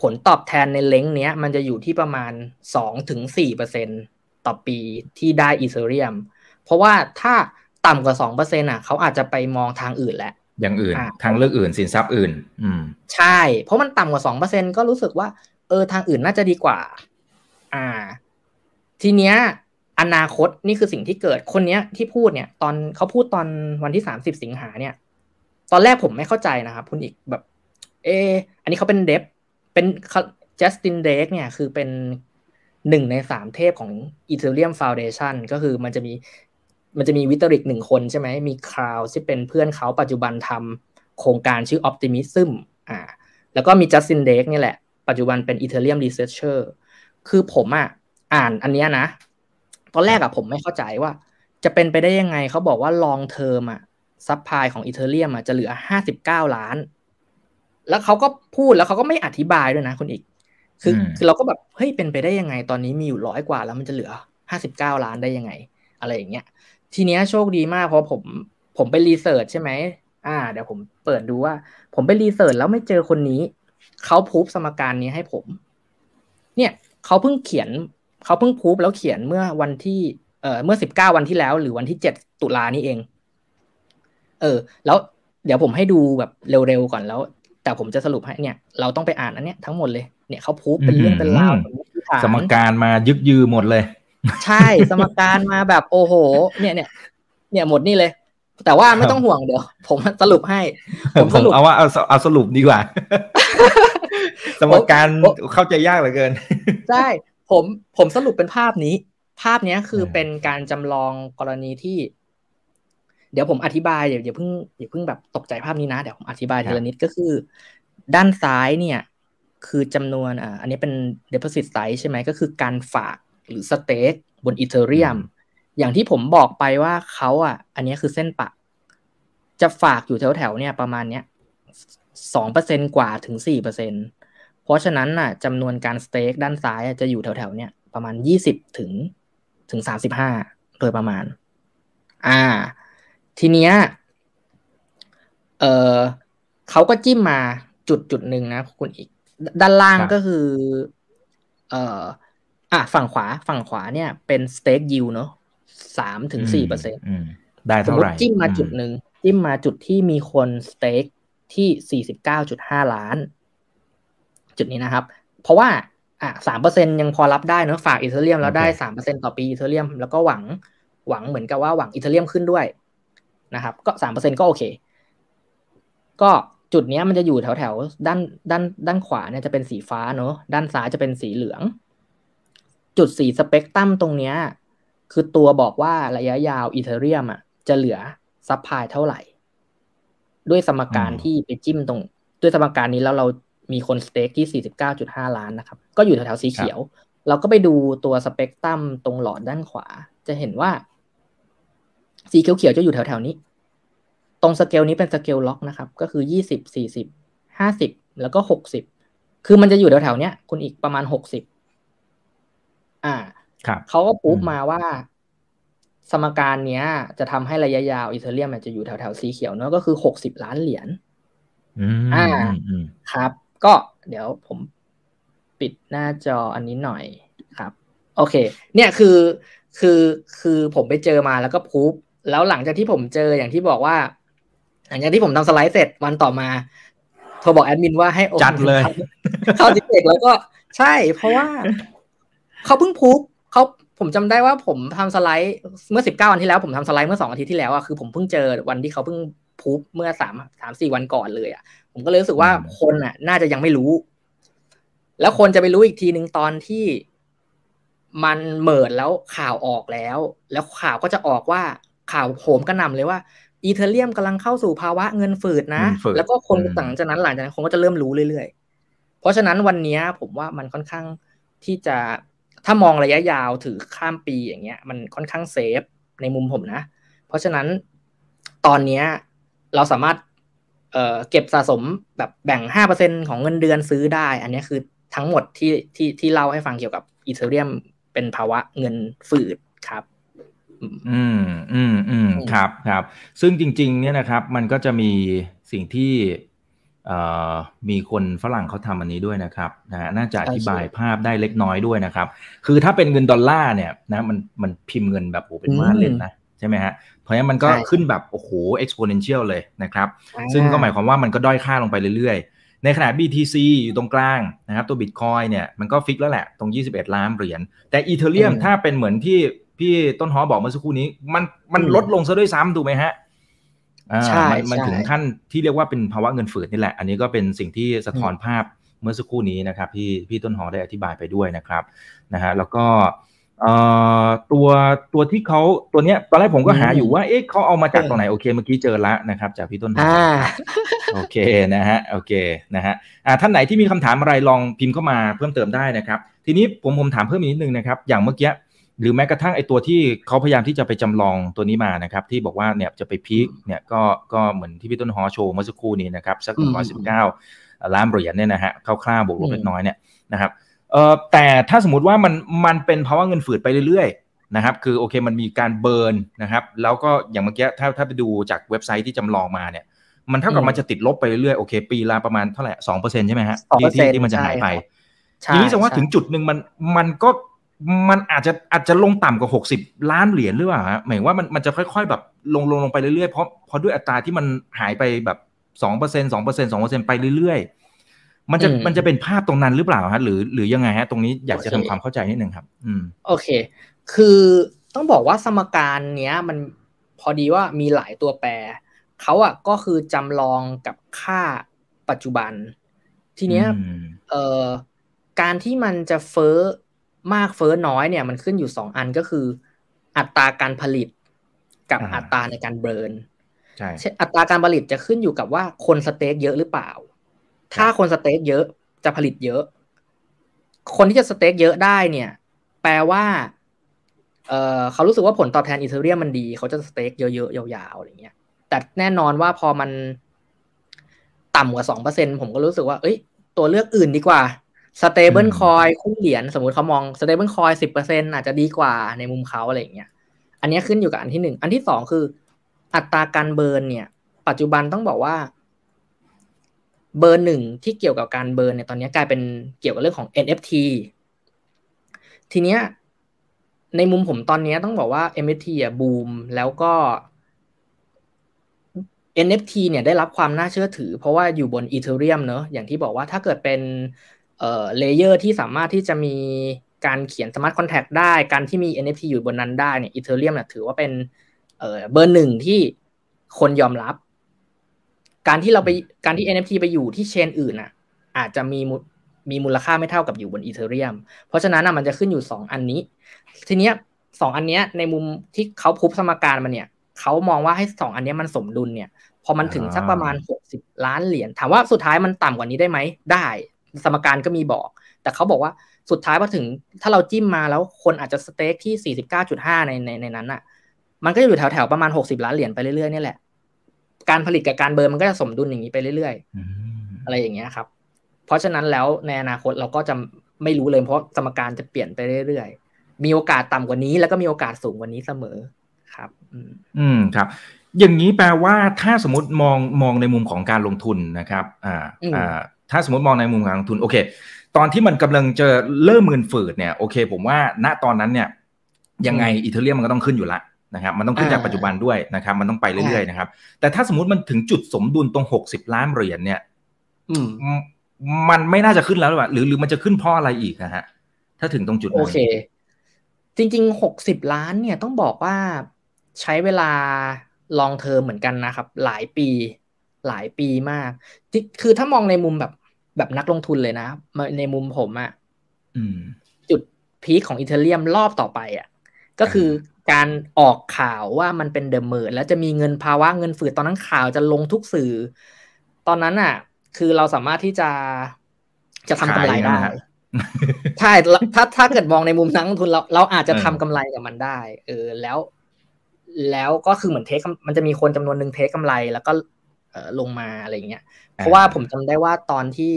ผลตอบแทนในเล้งเนี้ย มันจะอยู่ที่ประมาณสองถึงสี่เปอร์เซ็นต่อปีที่ได้อีเทเรียม เพราะว่าถ้าต่ำกว่าสองเปอร์เซ็นอะเขาอาจจะไปมองทางอื่นแหละ อย่างอื่นอะทางเลือกอื่น สินทรัพย์อื่น อืม ใช่ เพราะมันต่ำกว่าสองเปอร์เซ็นก็รู้สึกว่า เออ ทางอื่นน่าจะดีกว่า อ่า ทีเนี้ย อนาคตนี่คือสิ่งที่เกิดคนเนี้ยที่พูดเนี่ย ตอนเขาพูดตอนวันที่สามสิบสิงหาเนี่ย ตอนแรกผมไม่เข้าใจนะครับคุณอีกแบบ เอออันนี้เขาเป็นเดฟเป็นจัสตินเดกเนี่ยคือเป็นหนึ่งในสามเทพของ Ethereum Foundation ก็คือมันจะมีมันจะมีวิตริกหนึ่งคนใช่ไหม มีคราวที่เป็นเพื่อนเขาปัจจุบันทำโครงการชื่อ Optimism อ่า แล้วก็มี Justin d a k e นี่แหละ ปัจจุบันเป็น Ethereum Researcher คือผมอะ อ่านอันเนี้ยนะ ตอนแรกอะผมไม่เข้าใจว่า จะเป็นไปได้ยังไงเขาบอกว่า long term อะ supply ของ Ethereum อะจะเหลือ59ล้าน แล้วเขาก็พูดแล้วเขาก็ไม่อธิบายด้วยนะคุณอีก คืออืมคือเราก็แบบเฮ้ยเป็นไปได้ยังไง ตอนนี้มีอยู่ร้อยกว่า แล้วมันจะเหลือ59ล้านได้ยังไง อะไรอย่างเงี้ย ทีเนี้ยโชคดีมากเพราะผมผมไปรีเสิร์ชใช่ไหมอ่า เดี๋ยวผมเปิดดูว่า ผมไปรีเสิร์ชแล้วไม่เจอคนนี้ เขาพูบสมการนี้ให้ผม เนี่ยเขาเพิ่งเขียน เขาเพิ่งพูบแล้วเขียนเมื่อวันที่เอ่อเมื่อสิบเก้าวันที่แล้ว หรือวันที่เจ็ดตุลานี้เอง เออ แล้วเดี๋ยวผมให้ดูแบบเร็วๆก่อนแล้ว แต่ผมจะสรุปให้เนี่ย เราต้องไปอ่านอันเนี้ยทั้งหมดเลยเนี่ยเขาพูบเป็นเรื่องเป็นราวอืมสมมติฐานสมการมายึกยือหมดเลย ใช่สมการมาแบบโอ้โห เนี่ยเนี่ยเนี่ยหมดนี่เลยแต่ว่าไม่ต้องห่วงเดี๋ยว ผมสรุปให้ ผมผสมรุปเอาว่าเอาเอาสรุปดีกว่า สมการผมเข้าใจยากเหลือเกิน ใช่ ผมผมสรุปเป็นภาพนี้ ภาพเนี้ยคือเออเป็นการจำลองกรณีที่ เดี๋ยวผมอธิบายเดี๋ยวอย่าเพิ่งอย่าเพิ่งแบบตกใจภาพนี้นะ เดี๋ยวผมอธิบายทีละนิดก็คือ ด้านซ้ายเนี่ย คือจำนวนอ่าอันนี้เป็น deposit size ใช่ไหมก็คือการฝากหรือ stake บน Ethereum อย่างที่ผมบอกไปว่าเขาอะ อันนี้คือเส้นปักจะฝากอยู่แถวๆเนี่ยประมาณเนี้ยสองเปอร์เซ็นกว่าถึงสี่เปอร์เซ็น เพราะฉะนั้นน่ะจำนวนการสเต็กด้านซ้ายอะจะอยู่แถวๆเนี่ยประมาณยี่สิบถึงถึงสามสิบห้าโดยประมาณ อ่า ทีเนี้ยเออเขาก็จิ้มมาจุดจุดหนึ่งนะคุณอีก ด้านล่างครับก็คือ เอ่ออะฝั่งขวาฝั่งขวาเนี่ยเป็นสเต็กยิวเนาะสามถึงสี่เปอร์เซ็นอืมได้สมเท่ามไหติร่จิ้มมาจุดอืหนึ่งจิ้มมาจุดที่มีคนสเต็กที่สี่สิบเก้าจุดห้าล้าน จุดนี้นะครับ เพราะว่าอะสามเปอร์เซ็นยังพอรับได้เนอะฝากอีเทเรียมแล้วได้สามเปอร์เซ็นต่อปีอีเทเรียมแล้วก็หวังหวังเหมือนกับว่าหวัง Ethereum ขึ้นด้วยนะครับ ก็สามเปอร์เซ็นก็โอเค ก็จุดเนี้ยมันจะอยู่แถวแถวๆด้านด้านด้านขวาเนี่ยจะเป็นสีฟ้าเนอะด้านซ้ายจะเป็นสีเหลือง จุดสีสเปกตรัมตรงเนี้ยคือตัวบอกว่าระยะยาว Ethereum อะจะเหลือ supply เท่าไหร่ ด้วยสมการอืมที่ไปจิ้มตรง ด้วยสมการนี้แล้วเรา มีคน stake ที่ 49.5 ล้านนะครับ ก็อยู่แถวๆสีเขียว เราก็ไปดูตัวสเปกตรัมตรงหลอดด้านขวา จะเห็นว่า สีเขียวๆจะอยู่แถวๆนี้ ตรงสเกลนี้เป็นสเกล log นะครับ ก็คือ 20 40 50 แล้วก็ 60 คือมันจะอยู่แถวๆเนี้ยคุณอิกประมาณ 60 อ่าครับเขาก็พูดอืมมาว่าสมการเนี้ย จะทำให้ระยะยาว Ethereum มันจะอยู่แถวแถวๆสีเขียวเนอะก็คือหกสิบล้านเหรียญอืมอ่าอืมอืมครับ ก็เดี๋ยวผมปิดหน้าจออันนี้หน่อยครับ โอเค เนี่ยคือคือคือผมไปเจอมาแล้วก็พูบแล้วหลังจากที่ผมเจออย่างที่บอกว่า หลังจากที่ผมทำสไลด์เสร็จวันต่อมาโทรบอกแอดมินว่าให้โอนจัดเลย เข้าดิเกแล้วก็ใช่ เพราะว่าเขาเพิ่งพูบเขาผมจำได้ว่าผมทำสไลด์เมื่อสิบเก้าวันที่แล้ว ผมทำสไลด์เมื่อสองอาทิตย์ที่แล้วอะคือผมเพิ่งเจอวันที่เขาเพิ่ง พูบเมื่อสามสามสี่วันก่อนเลยอะผมก็เลยรู้สึกว่าอืมคนอะ น่าจะยังไม่รู้ แล้วคนจะไปรู้อีกทีหนึ่งตอนที่มันเหมิดแล้วข่าวออกแล้ว แล้วข่าวก็จะออกว่าข่าวโหมกระหน่ำเลยว่าอีเทเรียมกำลังเข้าสู่ภาวะเงินฝืดนะเงินฝืดแล้วก็คนอืมหลังจากนั้นหลังจากนั้นคนก็จะเริ่มรู้เรื่อยๆ เพราะฉะนั้นวันเนี้ยผมว่ามันค่อนข้างที่จะถ้ามองระยะยาวถือข้ามปีอย่างเงี้ย มันค่อนข้างเซฟในมุมผมนะ เพราะฉะนั้นตอนเนี้ย เราสามารถเอ่อเก็บสะสมแบบแบ่งห้าเปอร์เซ็นของเงินเดือนซื้อได้ อันนี้คือทั้งหมดที่ที่ที่เล่าให้ฟังเกี่ยวกับอีเทเรียมเป็นภาวะเงินฝืดครับอืมอืมอืมอืมอืมครับครับ ซึ่งจริง ๆ เนี่ยนะครับ มันก็จะมีสิ่งที่เอ่อมีคนฝรั่งเขาทำอันนี้ด้วยนะครับนะฮะน่าจะอธิบายภาพได้เล็กน้อยด้วยนะครับ คือถ้าเป็นเงินดอลลาร์เนี่ยนะมันมันพิมพ์เงินแบบโอ้เป็นว่าเล่นนะใช่ไหมฮะ เพราะฉะนั้นมันก็ใช่ขึ้นแบบโอ้โห exponential เลยนะครับอ่าซึ่งก็หมายความว่ามันก็ด้อยค่าลงไปเรื่อยๆ ในขณะ BTC อยู่ตรงกลางนะครับตัว Bitcoin เนี่ยมันก็ฟิกแล้วแหละตรง 21 ล้านเหรียญแต่ Ethereum อืมถ้าเป็นเหมือนที่พี่ต้นหอบอกเมื่อสักครู่นี้ มันมันอืมลดลงซะด้วยซ้ำถูกไหมฮะอ่าใช่มันมันใช่ถึงขั้นที่เรียกว่าเป็นภาวะเงินฝืดนี่แหละ อันนี้ก็เป็นสิ่งที่สะท้อนภาพเมื่อสักครู่นี้นะครับที่พี่ต้นหอได้อธิบายไปด้วยนะครับนะฮะแล้วก็เอ่อ ตัวตัวที่เขาตัวเนี้ยตอนแรกผมก็หาอยู่ว่า เอ๊ะเขาเอามาจากตรงไหนโอเคเมื่อกี้เจอละนะครับ จากพี่ต้นหออ่าโอเคนะฮะโอเคนะฮะอ่าท่านไหนที่มีคำถามอะไรลองพิมพ์เข้ามาเพิ่มเติมได้นะครับ ทีนี้ผมผมถามเพิ่มอีกนิดนึงนะครับ อย่างเมื่อกี้หรือแม้กระทั่งไอ้ตัวที่เขาพยายามที่จะไปจำลองตัวนี้มานะครับ ที่บอกว่าเนี่ยจะไปพีคเนี่ยก็ก็เหมือนที่พี่ต้นฮอโชว์เมื่อสักครู่นี้นะครับสักหนึ่งร้อยสิบเก้าล้านเหรียญเนี่ยนะฮะคร่าวๆบวกลบเล็กน้อยเนี่ยนะครับ เอ่อแต่ถ้าสมมติว่ามันมันเป็นภาวะเงินฝืดไปเรื่อยๆนะครับ คือโอเคมันมีการเบิร์นนะครับ แล้วก็อย่างเมื่อกี้ถ้าถ้าไปดูจากเว็บไซต์ที่จำลองมาเนี่ยมันเท่ากับอืมมันจะติดลบไปเรื่อยๆโอเค ปีละประมาณเท่าไหร่สองเปอร์เซ็นใช่ไหมฮะ2%ที่ที่ที่มันจะหายไปใช่ทีนี้แสดงว่าใช่ถึงจุดหนึ่งมันมันก็มันอาจจะอาจจะลงต่ำกว่าหกสิบล้านเหรียญหรือเปล่าฮะหมายถึงว่ามันมันจะค่อยๆแบบลงลงลงไปเรื่อยๆเพราะเพราะด้วยอัตราที่มันหายไปแบบสองเปอร์เซ็นสองเปอร์เซ็นสองเปอร์เซ็นไปเรื่อยๆ มันจะอืมมันจะเป็นภาพตรงนั้นหรือเปล่าฮะหรือหรือยังไงฮะตรงนี้อยากจะโอทำเคความเข้าใจนิดนึงครับ อืม โอเค คือต้องบอกว่าสมการเนี้ย มันพอดีว่ามีหลายตัวแปรเขาอะก็คือจำลองกับค่าปัจจุบัน ทีเนี้ยอืมเอ่อการที่มันจะเฟ้อมากเฟ้อน้อยเนี่ย มันขึ้นอยู่สองอันก็คือ อัตราการผลิตกับอ่าอัตราในการ burn ใช่เช่นอัตราการผลิตจะขึ้นอยู่กับว่าคน stake เยอะหรือเปล่า ถ้าคน stake เยอะจะผลิตเยอะ คนที่จะ stake เยอะได้เนี่ย แปลว่าเออเขารู้สึกว่าผลตอบแทน Ethereum มันดี เขาจะ stake เยอะๆยาวๆอะไรเงี้ย แต่แน่นอนว่าพอมันต่ำกว่าสองเปอร์เซ็นผมก็รู้สึกว่า เอ้ย ตัวเลือกอื่นดีกว่า stable อืม coin คู่เหรียญสมมติเขามอง stablecoin สิบเปอร์เซ็นอาจจะดีกว่าในมุมเขาอะไรอย่างเงี้ย อันนี้ขึ้นอยู่กับอันที่หนึ่ง อันที่สองคือ อัตราการ burn เนี่ย ปัจจุบันต้องบอกว่า เบอร์หนึ่งที่เกี่ยวกับการ burn เนี่ยตอนนี้กลายเป็นเกี่ยวกับเรื่องของ NFT ทีเนี้ยในมุมผมตอนนี้ต้องบอกว่า NFT อะบูมแล้วก็ NFT เนี่ยได้รับความน่าเชื่อถือ เพราะว่าอยู่บน Ethereum เนอะอย่างที่บอกว่าถ้าเกิดเป็นเอ่อ layer ที่สามารถที่จะมีการเขียน smart contract ได้ การที่มี NFT อยู่บนนั้นได้เนี่ย Ethereum เนี่ยถือว่าเป็นเอ่อเบอร์หนึ่งที่คนยอมรับ การที่เราไปการที่ NFT ไปอยู่ที่ chain อื่นอะ อาจจะมีมูมีมูลค่าไม่เท่ากับอยู่บน Ethereum เพราะฉะนั้นอะมันจะขึ้นอยู่สองอันนี้ ทีเนี้ยสองอันเนี้ยในมุมที่เขาพุบสมการมาเนี่ยเขามองว่าให้สองอันเนี้ยมันสมดุลเนี่ย พอมันถึงสักประมาณหกสิบล้านเหรียญถามว่าสุดท้ายมันต่ำกว่านี้ได้ไหมได้ สมการก็มีบอก แต่เขาบอกว่าสุดท้ายพอถึงถ้าเราจิ้มมาแล้วคนอาจจะสเต็กที่สี่สิบเก้าจุดห้าในในในนั้นอะ มันก็จะอยู่แถวแถวๆประมาณหกสิบล้านเหรียญไปเรื่อยๆนี่แหละ การผลิตกับการเบิร์นมันก็จะสมดุลอย่างนี้ไปเรื่อยๆอืมอะไรอย่างเงี้ยครับ เพราะฉะนั้นแล้วในอนาคตเราก็จะไม่รู้เลยเพราะสมการจะเปลี่ยนไปเรื่อยมีโอกาสต่ำกว่านี้แล้วก็มีโอกาสสูงกว่านี้เสมอครับ อืมครับ อย่างนี้แปลว่าถ้าสมมติมองมองในมุมของการลงทุนนะครับ อ่าอ่าถ้าสมมติมองในมุมการลงทุนโอเค ตอนที่มันกำลังจะเริ่มเงินฝืดเนี่ยโอเค ผมว่าณตอนนั้นเนี่ยยังไงอีเทเรียมมันก็ต้องขึ้นอยู่ละ นะครับ มันต้องขึ้นจากปัจจุบันด้วยนะครับ มันต้องไปเรื่อยๆนะครับ แต่ถ้าสมมติมันถึงจุดสมดุลตรงหกสิบล้านเหรียญเนี่ยอืมมันไม่น่าจะขึ้นแล้วหรือเปล่าหรือหรือมันจะขึ้นเพราะอะไรอีกนะฮะ ถ้าถึงตรงจุดนั้นโอเค จริงๆหกสิบล้านเนี่ยต้องบอกว่าใช้เวลา long term เหมือนกันนะครับ หลายปี หลายปีมาก คือถ้ามองในมุมแบบแบบนักลงทุนเลยนะ ในมุมผมอะ่ะจุด peak ของ Ethereum รอบต่อไปอะ่ะ ก็คือ การออกข่าวว่ามันเป็นเดมเมอร์แล้วจะมีเงินภาวะเงินฝืดตอนนั้นข่าวจะลงทุกสื่อ ตอนนั้นอะ คือเราสามารถที่จะจะทำกำไรได้ใช่ถ้าถ้าเกิดมองในมุมนักลงทุนเราเราอาจจะทำกำไรกับมันได้ เออแล้ว แล้วก็คือเหมือนเทคมันจะมีคนจำนวนหนึ่งเทคกาไรแล้วก็เออลงมาอะไรเงี้ย เพราะว่าผมจำได้ว่าตอนที่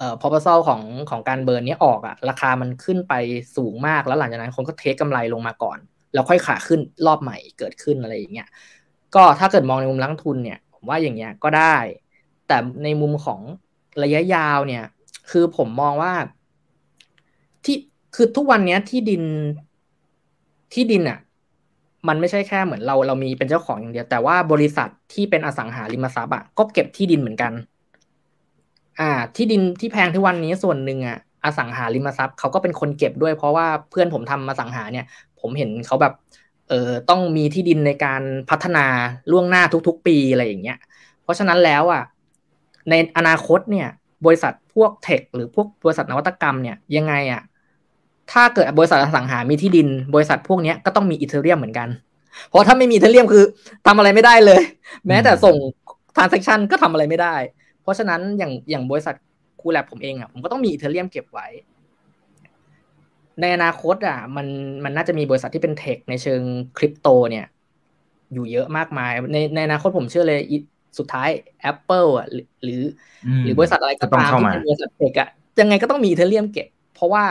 เอ่อ proposal ของของการเบิร์นนี้ออกอะราคามันขึ้นไปสูงมากแล้วหลังจากนั้นคนก็เทคกำไรลงมาก่อน แล้วค่อยขาขึ้นรอบใหม่เกิดขึ้นอะไรอย่างเงี้ยก็ถ้าเกิดมองในมุมนักทุนเนี่ย ผมว่าอย่างเงี้ยก็ได้ แต่ในมุมของระยะยาวเนี่ย คือผมมองว่าที่คือทุกวันนี้ที่ดินที่ดินอะมันไม่ใช่แค่เหมือนเราเรามีเป็นเจ้าของอย่างเดียว แต่ว่าบริษัทที่เป็นอสังหาริมทรัพย์อะก็เก็บที่ดินเหมือนกัน อ่า ที่ดินที่แพงทุกวันนี้ส่วนหนึ่งอะอสังหาริมทรัพย์เขาก็เป็นคนเก็บด้วย เพราะว่าเพื่อนผมทำมาสังหาเนี่ย ผมเห็นเขาแบบเออต้องมีที่ดินในการพัฒนาล่วงหน้าทุกๆ ปีอะไรอย่างเงี้ย เพราะฉะนั้นแล้วอะในอนาคตเนี่ย บริษัทพวกเทคหรือพวกบริษัทนวัตกรรมเนี่ยยังไงอะถ้าเกิดบริษัทอสังหามีที่ดิน บริษัทพวกนี้ก็ต้องมีอีเทเรียมเหมือนกัน เพราะถ้าไม่มีอีเทเรียมคือทำอะไรไม่ได้เลย แม้แต่ส่งทรานเซ็คชันก็ทำอะไรไม่ได้ ราะฉะนั้นอย่างอย่างบริษัทคูแลบผมเองอะผมก็ต้องมีอีเทเรียมเก็บไว้ ในอนาคตอะมันมันน่าจะมีบริษัทที่เป็นเทคในเชิงคริปโตเนี่ย อยู่เยอะมากมาย ในในอนาคตผมเชื่อเลยสุดท้าย Apple อะหรือ หรือบริษัทอะไรก็ตามที่เป็นบริษัทเทคอะยังไงก็ต้องมีอีเทเรียมเก็บ เพราะว่า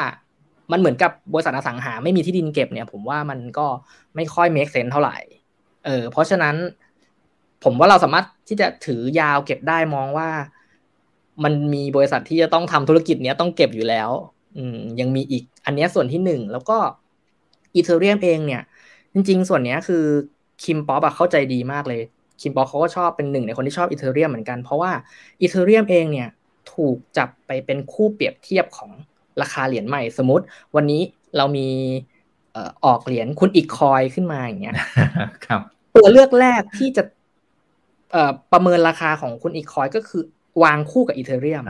มันเหมือนกับบริษัทอสังหาไม่มีที่ดินเก็บเนี่ย ผมว่ามันก็ไม่ค่อย make sense เท่าไหร่ เออเพราะฉะนั้น ผมว่าเราสามารถที่จะถือยาวเก็บได้มองว่า มันมีบริษัทที่จะต้องทำธุรกิจเนี้ยต้องเก็บอยู่แล้ว อืมยังมีอีกอันนี้ส่วนที่หนึ่งแล้วก็ Ethereum เองเนี่ย จริง ๆ ส่วนนี้คือคิมพร็อพเข้าใจดีมากเลยคิมพร็อพเขาก็ชอบเป็นหนึ่งในคนที่ชอบ Ethereum เหมือนกันเพราะว่า Ethereum เองเนี่ยถูกจับไปเป็นคู่เปรียบเทียบของราคาเหรียญใหม่สมมติ วันนี้เรามีออกเหรียญคุณอิก coin ขึ้นมาอย่างเงี้ยครับตัวเลือกแรกที่จะ ประเมินราคาของคุณอิก coin ก็คือวางคู่กับ Ethereum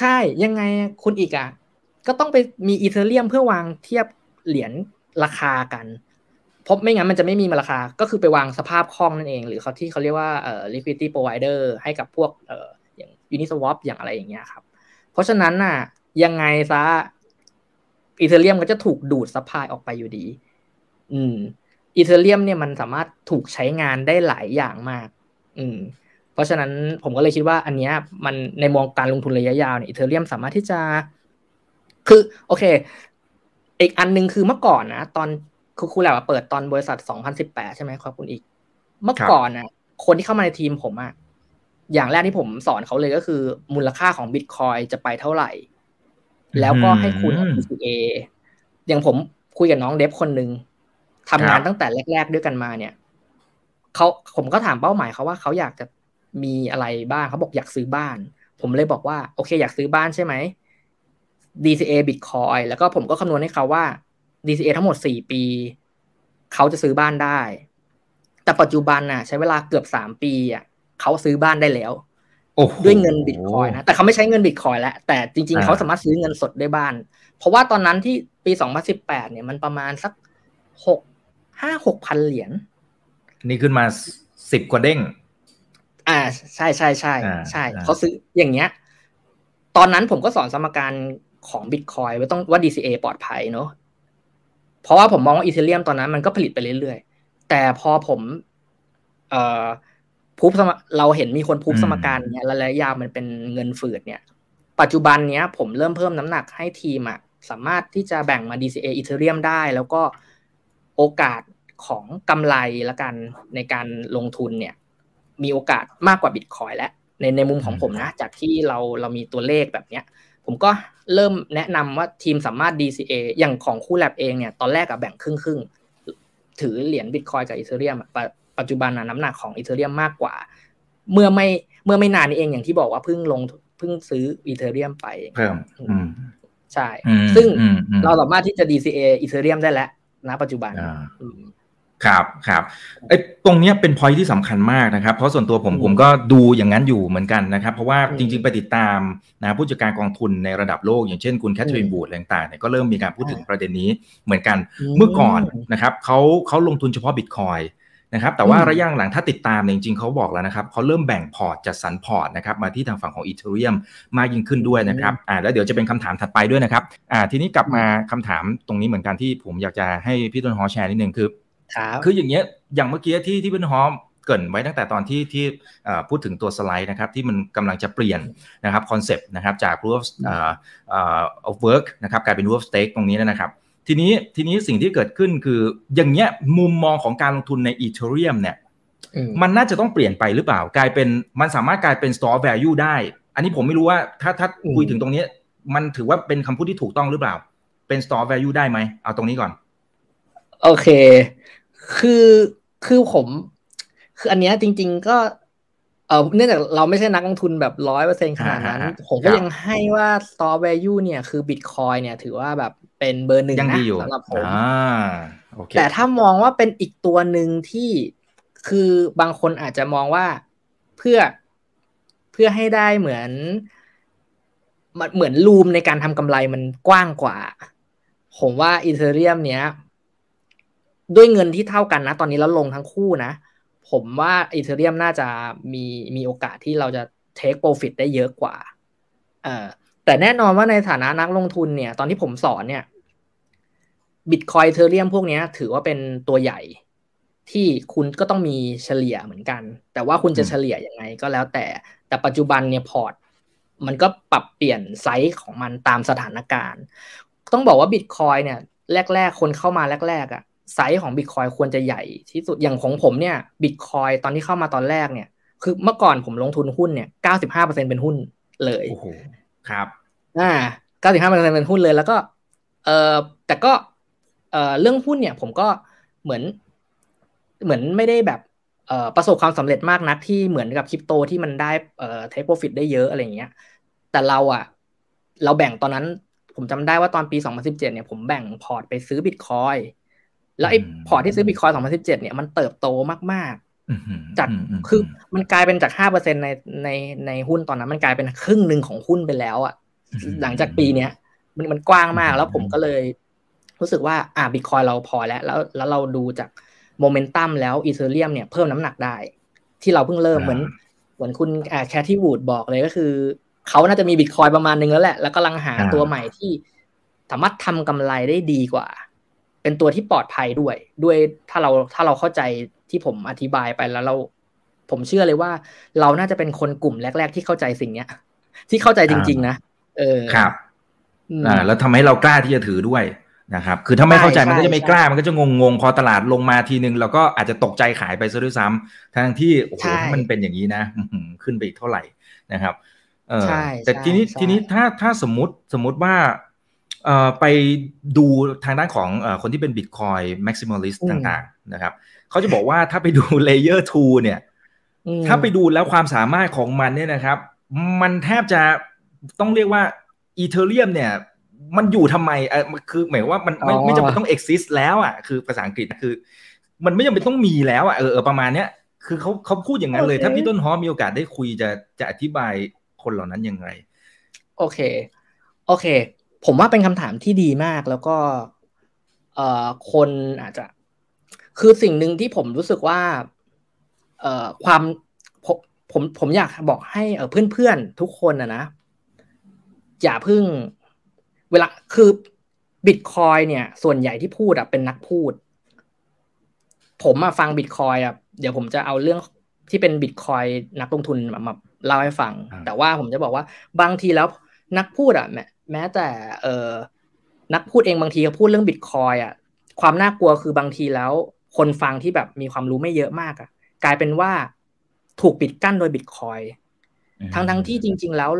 ใช่ยังไงคุณอิกอะก็ต้องไปมี Ethereum เพื่อวางเทียบเหรียญราคากันเพราะไม่งั้นมันจะไม่มีราคา ก็คือไปวางสภาพคล่องนั่นเอง หรือเขาที่เขาเรียกว่าเอ่อ liquidity provider ให้กับพวกเอ่ออย่าง Uniswap อย่างอะไรอย่างเงี้ยครับ เพราะฉะนั้นน่ะยังไงซะ Ethereum ก็จะถูกดูด supply ออกไปอยู่ดี อืม อีเทเรียมเนี่ยมันสามารถถูกใช้งานได้หลายอย่างมาก อืม เพราะฉะนั้นผมก็เลยคิดว่าอันเนี้ยมันในมองการลงทุนระยะยาวเนี่ยอีเทเรียมสามารถที่จะ คือ โอเค อีกอันนึงคือเมื่อก่อนนะตอนคือครูแลบเปิดตอนบริษัท 2018 ใช่ไหมครับคุณอีก เมื่อก่อนนะคนที่เข้ามาในทีมผมอะอย่างแรกที่ผมสอนเขาเลยก็คือ มูลค่าของบิตคอยจะไปเท่าไหร่ แล้วก็ให้คุณ DCA อย่างผมคุยกับน้องเดฟคนหนึ่ง ทำงานตั้งแต่แรก ๆด้วยกันมาเนี่ยเขาผมก็ถามเป้าหมายเขาว่าเขาอยากจะมีอะไรบ้างเขาบอกอยากซื้อบ้าน ผมเลยบอกว่าโอเค อยากซื้อบ้านใช่ไหม DCA Bitcoin แล้วก็ผมก็คำนวณให้เขาว่า DCA ทั้งหมดสี่ปี เขาจะซื้อบ้านได้ แต่ปัจจุบันน่ะ ใช้เวลาเกือบสามปีอะเขาซื้อบ้านได้แล้วด้วยเงินบิตคอยนะ แต่เขาไม่ใช้เงินบิตคอยแล้ว แต่จริงๆ เขาสามารถซื้อเงินสดได้บ้าน เพราะว่าตอนนั้นที่ปีสองพันสิบแปดเนี่ยมันประมาณสักหก ห้าหกพันเหรียญนี่ขึ้นมาสิบกว่าเด้ง อ่า ใช่ใช่ใช่ใช่เขาซื้ออย่างเงี้ย ตอนนั้นผมก็สอนสมการของบิตคอยว่าต้องว่า DCA ปลอดภัยเนาะเพราะว่าผมมองว่าอีเทเรียมตอนนั้นมันก็ผลิตไปเรื่อยๆ แต่พอผม เอ่อพูบสมเราเห็นมีคนพูบสมการเนี่ยระยะยาวมันเป็นเงินฝืดเนี่ย ปัจจุบันเนี้ย ผมเริ่มเพิ่มน้ำหนักให้ทีมอะสามารถที่จะแบ่งมา DCA Ethereum ได้ แล้วก็ โอกาสของกำไรละกันในการลงทุนเนี่ย มีโอกาสมากกว่าบิตคอยแล้วในในมุมของผมนะ จากที่เราเรามีตัวเลขแบบเนี้ย ผมก็เริ่มแนะนำว่าทีมสามารถ DCA อย่างของคู่แลบเองเนี่ย ตอนแรกอะแบ่งครึ่งครึ่งถือเหรียญบิตคอยกับอีเธอเรียมปัจจุบันน้ำหนักของอีเธอเรียมมากกว่า เมื่อไม่เมื่อไม่นานนี้เองอย่างที่บอกว่าเพิ่งลงเพิ่งซื้ออีเธอเรียมไปเพิ่มใช่ ซึ่งเราสามารถที่จะ DCA อีเธอเรียมได้แล้ว ณปัจจุบันครับครับไอ้ตรงนี้เป็นพอยที่สำคัญมากนะครับ เพราะส่วนตัวผมผมก็ดูอย่างนั้นอยู่เหมือนกันนะครับ เพราะว่าจริง ๆ ไปติดตามนะผู้จัดการกองทุนในระดับโลก อย่างเช่นคุณแคทเธอรีนบูดต่างๆเนี่ยก็เริ่มมีการพูดถึงประเด็นนี้เหมือนกันเมื่อก่อนนะครับเขาเขาลงทุนเฉพาะบิตคอย นะครับแต่ว่าระยะหลังถ้าติดตามจริงๆเขาบอกแล้วนะครับเขาเริ่มแบ่งพอร์ตจัดสรรพอร์ตนะครับมาที่ทางฝั่งของ Ethereum มากยิ่งขึ้นด้วยนะครับอ่าแล้วเดี๋ยวจะเป็นคำถามถัดไปด้วยนะครับอ่าทีนี้กลับมาคำถามตรงนี้เหมือนกันที่ผมอยากจะให้พี่ต้นฮอแชร์นิดนึงคือคืออย่างเงี้ยอย่างเมื่อกี้ที่ที่พี่ฮอมเกริ่นไว้ตั้งแต่ตอนที่ที่พูดถึงตัวสไลด์นะครับที่มันกำลังจะเปลี่ยนนะครับ concept นะครับจาก proof of of work นะครับกลายเป็น proof of stake ตรงนี้นะครับ ทีนี้ทีนี้สิ่งที่เกิดขึ้นคือ อย่างเงี้ยมุมมองของการลงทุนใน Ethereum เนี่ยมันน่าจะต้องเปลี่ยนไปหรือเปล่า กลายเป็นมันสามารถกลายเป็น store value ได้ อันนี้ผมไม่รู้ว่าถ้าถ้าคุยถึงตรงนี้ มันถือว่าเป็นคำพูดที่ถูกต้องหรือเปล่า เป็น store value ได้ไหมเอาตรงนี้ก่อน โอเค คือคือผม คืออันเนี้ยจริง ๆ ก็เออเนื่องจากเราไม่ใช่นักลงทุนแบบร้อยเปอร์เซ็นขนาดนั้น ผมก็ยังให้ว่า store value เนี่ยคือ Bitcoin เนี่ย ถือว่าแบบ เป็นเบอร์หนึ่งนะสำหรับผมแต่ถ้ามองว่าเป็นอีกตัวหนึ่งที่คือบางคนอาจจะมองว่าเพื่อเพื่อให้ได้เหมือนเหมือนรูมในการทำกำไรมันกว้างกว่า ผมว่าอีเทเรียมเนี้ย ด้วยเงินที่เท่ากันนะ ตอนนี้แล้วลงทั้งคู่นะ ผมว่าอีเทเรียมน่าจะมีมีโอกาสที่เราจะเทคโปรฟิตได้เยอะกว่า เออ แต่แน่นอนว่าในฐานะนักลงทุนเนี่ย ตอนที่ผมสอนเนี่ยบิตคอยเทเรียมพวกนี้ถือว่าเป็นตัวใหญ่ที่คุณก็ต้องมีเฉลี่ยเหมือนกัน แต่ว่าคุณจะเฉลี่ยยังไงก็แล้วแต่ แต่ปัจจุบันเนี่ยพอร์ต มันก็ปรับเปลี่ยนไซส์ของมันตามสถานการณ์ ต้องบอกว่าบิตคอยเนี่ย แรก ๆ คนเข้ามาแรก ๆอะ่ะไซส์ของบิตคอยควรจะใหญ่ที่สุดอย่างของผมเนี่ยบิตคอยตอนที่เข้ามาตอนแรกเนี่ย คือเมื่อก่อนผมลงทุนหุ้นเนี่ยเก้าสิบห้าเปอร์เซ็นเป็นหุ้นเลย ครับอ่าเก้าสิบห้าเปอร์เซ็นเป็นหุ้นเลยแล้วก็ เออแต่ก็เออเรื่องหุ้นเนี่ย ผมก็เหมือน เหมือนไม่ได้แบบเอ่อประสบความสำเร็จมากนักที่เหมือนกับคริปโตที่มันได้เอ่อ take profit ได้เยอะอะไรเงี้ย แต่เราอะเราแบ่งตอนนั้น ผมจำได้ว่าตอนปี 2017 เนี่ยผมแบ่งพอร์ตไปซื้อบิตคอยแล้วไอ้พอร์ตที่ซื้อบิตคอยสองพันสิบเจ็ดเนี่ยมันเติบโตมากๆ จากคือมันกลายเป็นจากห้าเปอร์เซ็นในในในหุ้นตอนนั้น มันกลายเป็นครึ่งหนึ่งของหุ้นไปแล้วอะหลังจากปีเนี้ยมันมันกว้างมากแล้วผมก็เลย รู้สึกว่าอ่าบิตคอยเราพอแล้ว แล้วแล้วเราดูจากโมเมนตัมแล้ว Ethereum เนี่ยเพิ่มน้ำหนักได้ ที่เราเพิ่งเริ่มเหมือนเหมือนคุณแคทที่วูดบอกเลยก็คือเขาน่าจะมีบิตคอยประมาณนึงแล้วแหละ แล้วก็ลังหาตัวใหม่ที่สามารถทำกำไรได้ดีกว่า เป็นตัวที่ปลอดภัยด้วย ด้วยถ้าเราถ้าเราเข้าใจ ที่ผมอธิบายไปแล้วเรา ผมเชื่อเลยว่า เราน่าจะเป็นคนกลุ่มแรก ๆ ที่เข้าใจสิ่งเนี้ย ที่เข้าใจจริง ๆ นะเออครับอ่าแล้วทำให้เรากล้าที่จะถือด้วยนะครับ คือถ้าไม่เข้าใจมันก็จะไม่กล้า มันก็จะงงงพอตลาดลงมาทีนึงเราก็อาจจะตกใจขายไปซะด้วยซ้ำทั้งที่โอ้โหถ้ามันเป็นอย่างนี้นะขึ้นไปอีกเท่าไหร่นะครับ เออแต่ทีนี้ทีนี้ถ้าถ้าสมมติสมมติว่าไปดูทางด้านของคนที่เป็น Bitcoin maximalist ต่างๆ นะครับ เขาจะบอกว่าถ้าไปดู Layer 2เนี่ย ถ้าไปดูแล้วความสามารถของมันเนี่ยนะครับ มันแทบจะต้องเรียกว่า Ethereum เนี่ย มันอยู่ทำไมเออคือหมายว่ามันไม่ไม่จำเป็นต้อง exist แล้วอะคือภาษาอังกฤษคือ มันไม่จำเป็นต้องมีแล้วอะเออประมาณเนี้ยคือเขาเขาพูดอย่างนั้นเลย ถ้าพี่ต้นฮอมีโอกาสได้คุยจะจะอธิบายคนเหล่านั้นยังไงโอเค โอเค ผมว่าเป็นคำถามที่ดีมากแล้วก็เอ่อคนอาจจะ คือสิ่งหนึ่งที่ผมรู้สึกว่า เอ่อความผมผมผมอยากบอกให้เออเพื่อนๆทุกคนนะนะ อย่าพึ่ง เวลาคือบิตคอยเนี่ย ส่วนใหญ่ที่พูดอะเป็นนักพูด ผมมาฟังบิตคอยอะเดี๋ยวผมจะเอาเรื่องที่เป็นบิตคอยนักลงทุนมาเล่าให้ฟัง แต่ว่าผมจะบอกว่าบางทีแล้วนักพูดอะแม้แต่ เออนักพูดเองบางทีเขาพูดเรื่องบิตคอยอะความน่ากลัวคือบางทีแล้ว คนฟังที่แบบมีความรู้ไม่เยอะมากอะกลายเป็นว่าถูกปิดกั้นโดยบิตคอยทั้งทั้งที่จริง ๆ แล้ว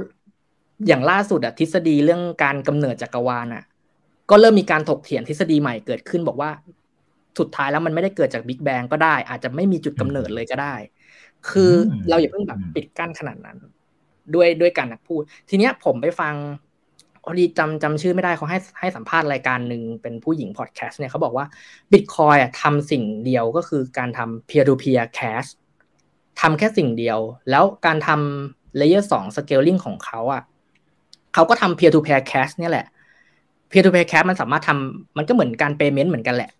อย่างล่าสุดอะทฤษฎีเรื่องการกำเนิดจักรวาลอะก็เริ่มมีการถกเถียงทฤษฎีใหม่เกิดขึ้นบอกว่า สุดท้ายแล้วมันไม่ได้เกิดจากบิ๊กแบงก็ได้ อาจจะไม่มีจุดกำเนิดเลยก็ได้ คือเราอย่าเพิ่งแบบปิดกั้นขนาดนั้น ด้วยด้วยการนักพูด ทีเนี้ยผมไปฟัง พอดีจำจำชื่อไม่ได้เขาให้ให้สัมภาษณ์รายการหนึ่งเป็นผู้หญิงพอดแคสต์เนี่ยเขาบอกว่าบิตคอยอะทำสิ่งเดียวก็คือการทำ peer to peer cash ทำแค่สิ่งเดียว แล้วการทำ layer สอง scaling ของเขาอะเขาก็ทำ peer to peer cash เนี่ยแหละ peer to peer cash มันสามารถทำมันก็เหมือนการ payment เหมือนกันแหละ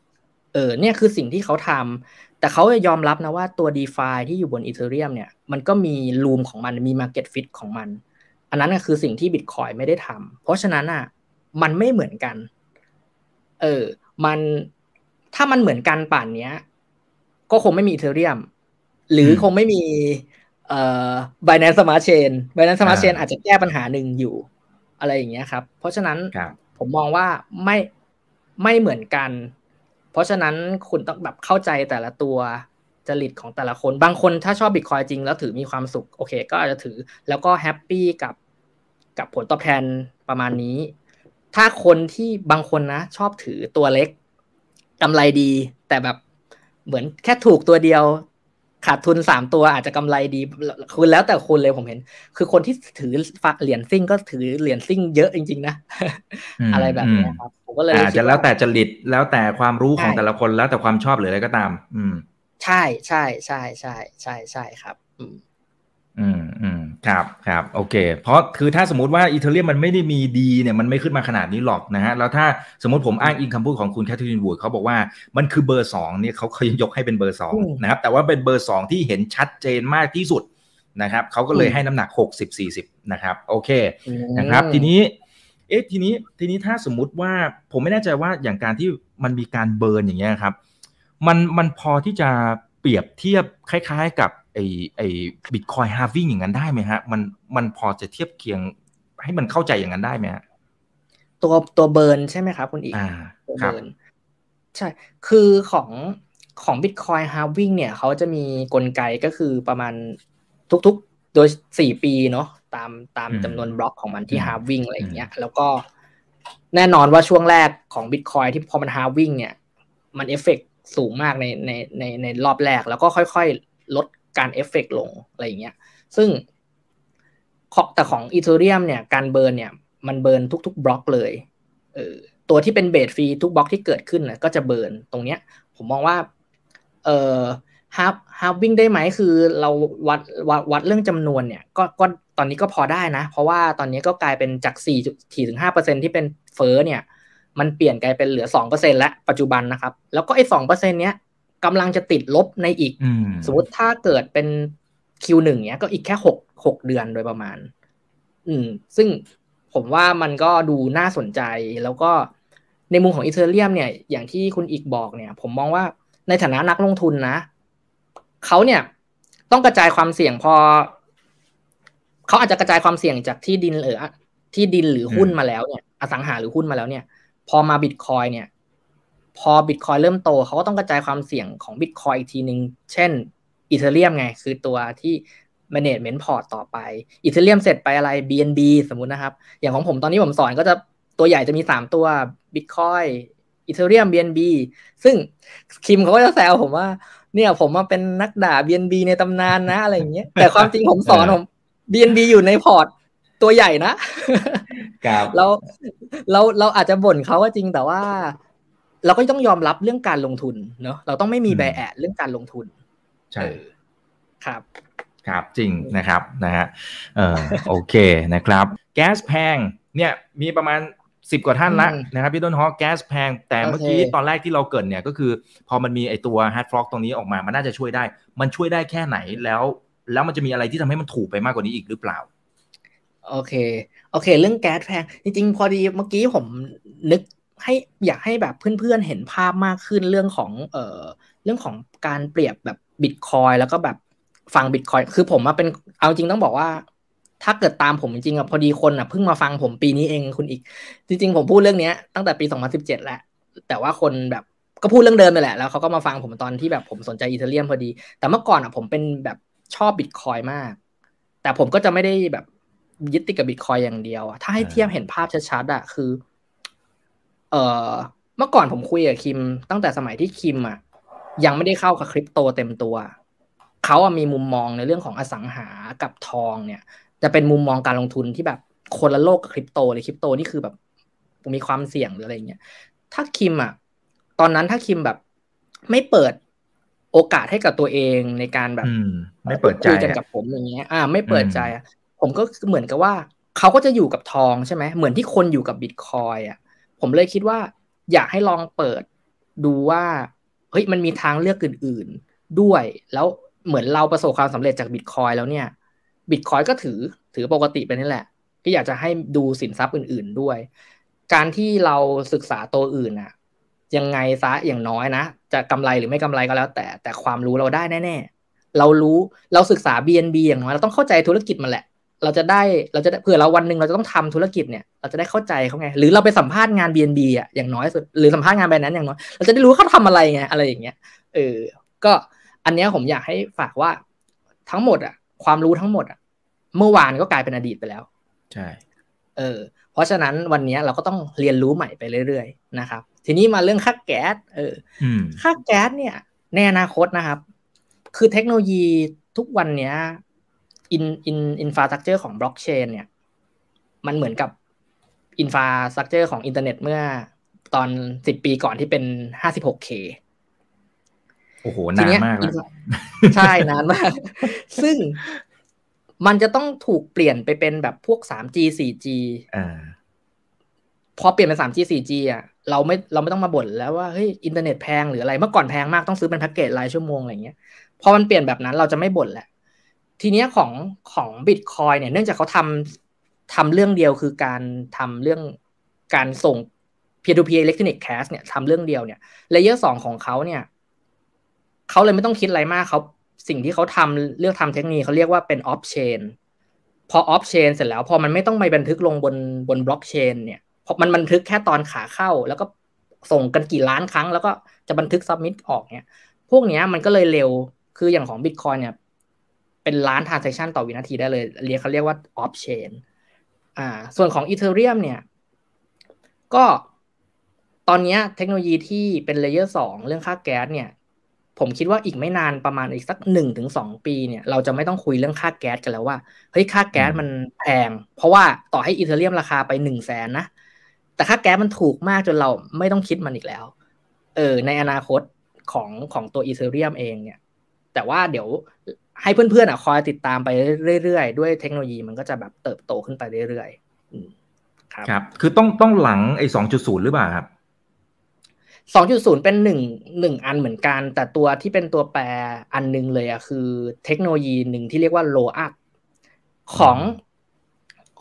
เออเนี่ยคือสิ่งที่เขาทำแต่เขายอมรับนะว่าตัว d e f าที่อยู่บน Ethereum เนี่ยมันก็มี room ของมันมี market fit ของมัน อันนั้นคือสิ่งที่ Bitcoin ไม่ได้ทำเพราะฉะนั้นอะมันไม่เหมือนกัน เออ มันถ้ามันเหมือนกันป่านเนี้ย ก็คงไม่มี Ethereum หรือคงไม่มีเอ่อ Binance Smart Chain Binance Smart Chain อาจจะแก้ปัญหาหนึ่งอยู่ อะไรอย่างเงี้ยครับ เพราะฉะนั้นผมมองว่าไม่ไม่เหมือนกัน เพราะฉะนั้นคุณต้องแบบเข้าใจแต่ละตัวจริตของแต่ละคน บางคนถ้าชอบบิตคอยจริงแล้วถือมีความสุข โอเค ก็อาจจะถือแล้วก็ happy กับ กับผลตอบแทนประมาณนี้ ถ้าคนที่บางคนนะ ชอบถือตัวเล็กกำไรดี แต่แบบเหมือนแค่ถูกตัวเดียว ขาดทุนสามตัวอาจจะกำไรดีคุณแล้วแต่คุณเลยผมเห็น คือคนที่ถือเหรียญซิ่งก็ถือเหรียญซิ่งเยอะจริง ๆ นะ อะไรแบบนี้ครับผมก็เลยอาจจะแล้วแต่จริตแล้วแต่ความรู้ของแต่ละคนแล้วแต่ความชอบหรืออะไรก็ตาม อืม ใช่ใช่ใช่ใช่ใช่ใช่ครับ อืม อืมอืมครับครับโอเค เพราะคือถ้าสมมติว่า Ethereum มันไม่ได้มีดีเนี่ยมันไม่ขึ้นมาขนาดนี้หรอกนะฮะแล้วถ้าสมมติผมอ้างอิงคำพูดของคุณ Catherine Wood เขาบอกว่ามันคือเบอร์สองเนี่ยเขาเคยยกให้เป็นเบอร์สองนะครับแต่ว่าเป็นเบอร์สองที่เห็นชัดเจนมากที่สุดนะครับเขาก็เลยให้น้ำหนักหกสิบสี่สิบนะครับโอเคนะครับทีนี้เอ๊ะทีนี้ทีนี้ถ้าสมมุติว่าผมไม่แน่ใจว่าอย่างการที่มันมีการ burn อย่างเงี้ยครับมันมันพอที่จะเปรียบเทียบคล้าย ๆกับ ไอไอ Bitcoin halving อย่างนั้นได้ไหมฮะ มันมันพอจะเทียบเคียงให้มันเข้าใจอย่างนั้นได้ไหมฮะตัวตัว burn ใช่ไหมครับคุณอีกตัว burn ใช่ คือของของ Bitcoin halving เนี่ยเขาจะมีกลไกก็คือประมาณทุกๆ โดยสี่ปีเนาะตามตามจำนวนบล็อกของมันที่ halving อะไรอย่างเงี้ย แล้วก็แน่นอนว่าช่วงแรกของ Bitcoin ที่พอมัน halving เนี่ย มันเอฟเฟกสูงมากในในในในรอบแรก แล้วก็ค่อยๆ ลด การเอฟเฟกลงอะไรอย่างเงี้ย ซึ่งแต่ของ Ethereum เนี่ยการ burn เนี่ยมัน burn ทุกๆบล็อกเลยเออตัวที่เป็น base fee ทุกบล็อกที่เกิดขึ้นนะก็จะ burn ตรงเนี้ย ผมมองว่าเอ่อฮาร์ halving ได้ไหมคือเราวัดวัดวัดเรื่องจำนวนเนี่ยก็ก็ตอนนี้ก็พอได้นะ เพราะว่าตอนนี้ก็กลายเป็นจากสี่สี่ถึงห้าเปอร์เซ็นที่เป็นเฟอ้อเนี่ย มันเปลี่ยนกลายเป็นเหลือสองเปอร์เซ็นแล้วปัจจุบันนะครับ แล้วก็ไอ้สองเปอร์เซ็นเนี้ย กำลังจะติดลบในอีก สมมติถ้าเกิดเป็น Q1 เนี้ยก็อีกแค่หกหกเดือนโดยประมาณ อืม ซึ่งผมว่ามันก็ดูน่าสนใจแล้วก็ในมุมของอีเทเรียมเนี่ยอย่างที่คุณอีกบอกเนี่ย ผมมองว่าในฐานะนักลงทุนนะเขาเนี่ย ต้องกระจายความเสี่ยงพอเขาอาจจะกระจายความเสี่ยงจากที่ดินหรือที่ดินหรือหุ้นมาแล้วเนี่ย อสังหาหรือหุ้นมาแล้วเนี่ย พอมาบิตคอยเนี่ย พอบิตคอยเริ่มโตเขาก็ต้องกระจายความเสี่ยงของบิตคอยอีกทีหนึ่งเช่นอีเทเรียมไง คือตัวที่ management port ต่อไปอีเทเรียมเสร็จไปอะไร BNB สมมุตินะครับ อย่างของผมตอนนี้ผมสอนก็จะตัวใหญ่จะมี 3 ตัว Bitcoin อีเทเรียม BNB ซึ่งคิมเขาก็จะแซวผมว่า เนี่ยผมมาเป็นนักด่า BNB ในตำนานนะอะไรอย่างเงี้ยแต่ความจริงผมสอนผม BNB อยู่ในพอร์ตตัวใหญ่นะเราเราเราอาจจะบ่นเขาก็จริงแต่ว่า เราก็ต้องยอมรับเรื่องการลงทุนเนาะเราต้องไม่มีแบแอดเรื่องการลงทุน ใช่ครับ ครับจริงนะครับนะฮะเออโอเคนะครับ แก๊สแพงเนี่ยมีประมาณสิบกว่าท่านละนะครับพี่ต้นฮอแก๊สแพง แต่เมื่อกี้ตอนแรกที่เราเกิดเนี่ยก็คือ พอมันมีไอตัว hard fork ตรงนี้ออกมา มันน่าจะช่วยได้ มันช่วยได้แค่ไหนแล้ว แล้วมันจะมีอะไรที่ทำให้มันถูกไปมากกว่านี้อีกหรือเปล่า โอเค โอเค เรื่องแก๊สแพง จริงๆ พอดีเมื่อกี้ผมนึก ให้อยากให้แบบเพื่อนๆเห็นภาพมากขึ้นเรื่องของเอ่อเรื่องของการเปรียบแบบบิตคอยแล้วก็แบบฟังบิตคอยคือผมมาเป็นเอาจริงต้องบอกว่า ถ้าเกิดตามผมจริงอะพอดีคนอะเพิ่งมาฟังผมปีนี้เองคุณอีก จริง ๆ ผมพูดเรื่องเนี้ยตั้งแต่ปี 2017 แล้ว แต่ว่าคนแบบก็พูดเรื่องเดิมไปแหละแล้วเขาก็มาฟังผมตอนที่แบบผมสนใจอีเทเรียมพอดี แต่เมื่อก่อนอะผมเป็นแบบชอบบิตคอยมาก แต่ผมก็จะไม่ได้แบบยึดติดกับบิตคอยอย่างเดียว ถ้าให้เทียบเห็นภาพชัดๆอะคือ เออเมื่อก่อนผมคุยกับคิม ตั้งแต่สมัยที่คิมอะยังไม่ได้เข้ากับคริปโตเต็มตัว เขาอะมีมุมมองในเรื่องของอสังหากับทองเนี่ย จะเป็นมุมมองการลงทุนที่แบบคนละโลกกับคริปโตเลยคริปโตนี่คือแบบมีความเสี่ยงหรืออะไรเงี้ยถ้าคิมอะตอนนั้นถ้าคิมแบบไม่เปิดโอกาสให้กับตัวเองในการแบบไม่เปิดใจกันกับผมอย่างเงี้ย อ่า ไม่เปิดใจอะผมก็เหมือนกับว่า เขาก็จะอยู่กับทองใช่ไหมเหมือนที่คนอยู่กับบิตคอยอะ ผมเลยคิดว่า อยากให้ลองเปิดดูว่าเฮ้ยมันมีทางเลือกอื่น ๆ ด้วย แล้วเหมือนเราประสบความสำเร็จจากบิตคอยแล้วเนี่ยบิตคอยก็ถือถือปกติไปนี่แหละ ก็อยากจะให้ดูสินทรัพย์อื่น ๆด้วย การที่เราศึกษาตัวอื่นอะยังไงซะอย่างน้อยนะ จะกำไรหรือไม่กำไรก็แล้ว แต่แต่ความรู้เราได้แน่ ๆ เรารู้เราศึกษา BNB อย่างน้อยเราต้องเข้าใจธุรกิจมันแหละ เราจะได้เราจะเผื่อเราวันหนึ่งเราจะต้องทำธุรกิจเนี่ยเราจะได้เข้าใจเขาไง หรือเราไปสัมภาษณ์งาน BNB อะอย่างน้อยสุดหรือสัมภาษณ์งานแบบนั้นอย่างน้อยเราจะได้รู้เขาทำอะไรไงอะไรอย่างเงี้ยเออก็อันนี้ผมอยากให้ฝากว่าทั้งหมดอะ ความรู้ทั้งหมดอะ เมื่อวานก็กลายเป็นอดีตไปแล้วใช่เออเพราะฉะนั้นวันนี้เราก็ต้องเรียนรู้ใหม่ไปเรื่อยๆนะครับ ทีนี้มาเรื่องค่าแก๊สเออค่าแก๊สเนี่ย ในอนาคตนะครับ คือเทคโนโลยีทุกวันเนี้ย อินอิน infrastructure ของบล็อกเชนเนี่ย มันเหมือนกับ infrastructure ของอินเทอร์เน็ตเมื่อตอนสิบปีก่อนที่เป็นห้าสิบหกเคโอ้โห นานมากแล้วใช่ นานมาก ซึ่งมันจะต้องถูกเปลี่ยนไปเป็นแบบพวก 3G 4G อ่าพอเปลี่ยนเป็น 3G 4G อะเราไม่เราไม่ต้องมาบ่นแล้วว่าเฮ้ยอินเทอร์เน็ตแพงหรืออะไรเมื่อก่อนแพงมากต้องซื้อเป็นแพ็กเกจรายชั่วโมงอะไรเงี้ยพอมันเปลี่ยนแบบนั้นเราจะไม่บ่นแหละ ทีเนี้ยของของบิตคอยเนี่ย เนื่องจากเขาทำทำเรื่องเดียวคือการทำเรื่องการส่ง peer to peer electronic cash เนี่ยทำเรื่องเดียวเนี่ย layer สองของเขาเนี่ยเขาเลยไม่ต้องคิดอะไรมากเขาสิ่งที่เขาทำเลือกทำเทคโนโลยีเขาเรียกว่าเป็น off-chain พอ off-chain เสร็จแล้ว พอมันไม่ต้องไปบันทึกลงบนบนบล็อกเชนเนี่ยพอมันบันทึกแค่ตอนขาเข้า แล้วก็ส่งกันกี่ล้านครั้ง แล้วก็จะบันทึก submit ออกเนี่ย พวกนี้มันก็เลยเร็วคืออย่างของบิตคอยเนี่ย เป็นล้าน transaction ต่อวินาทีได้เลย เรียกเขาเรียกว่า off-chain อ่า ส่วนของ Ethereum เนี่ย ก็ตอนนี้เทคโนโลยีที่เป็น layer สองเรื่องค่าแก๊สเนี่ย ผมคิดว่าอีกไม่นานประมาณอีกสักหนึ่งถึงสองปีเนี่ย เราจะไม่ต้องคุยเรื่องค่าแก๊สกันแล้วว่าเฮ้ยค่าแก๊สมันแพง เพราะว่าต่อให้ Ethereum ราคาไปหนึ่งแสนนะ แต่ค่าแก๊สมันถูกมากจนเราไม่ต้องคิดมันอีกแล้ว เออ ในอนาคตของของตัวอีเทเรียมเองเนี่ย แต่ว่าเดี๋ยว ให้เพื่อนๆอะคอยติดตามไปเรื่อยๆ ด้วยเทคโนโลยีมันก็จะแบบเติบโตขึ้นไปเรื่อยๆครับครับ คือต้องต้องหลังไอ้สองจุดศูนย์หรือเปล่าครับสองจุดศูนย์เป็นหนึ่งหนึ่งอันเหมือนกัน แต่ตัวที่เป็นตัวแปรอันนึงเลยอะคือเทคโนโลยีหนึ่งที่เรียกว่า low up ของ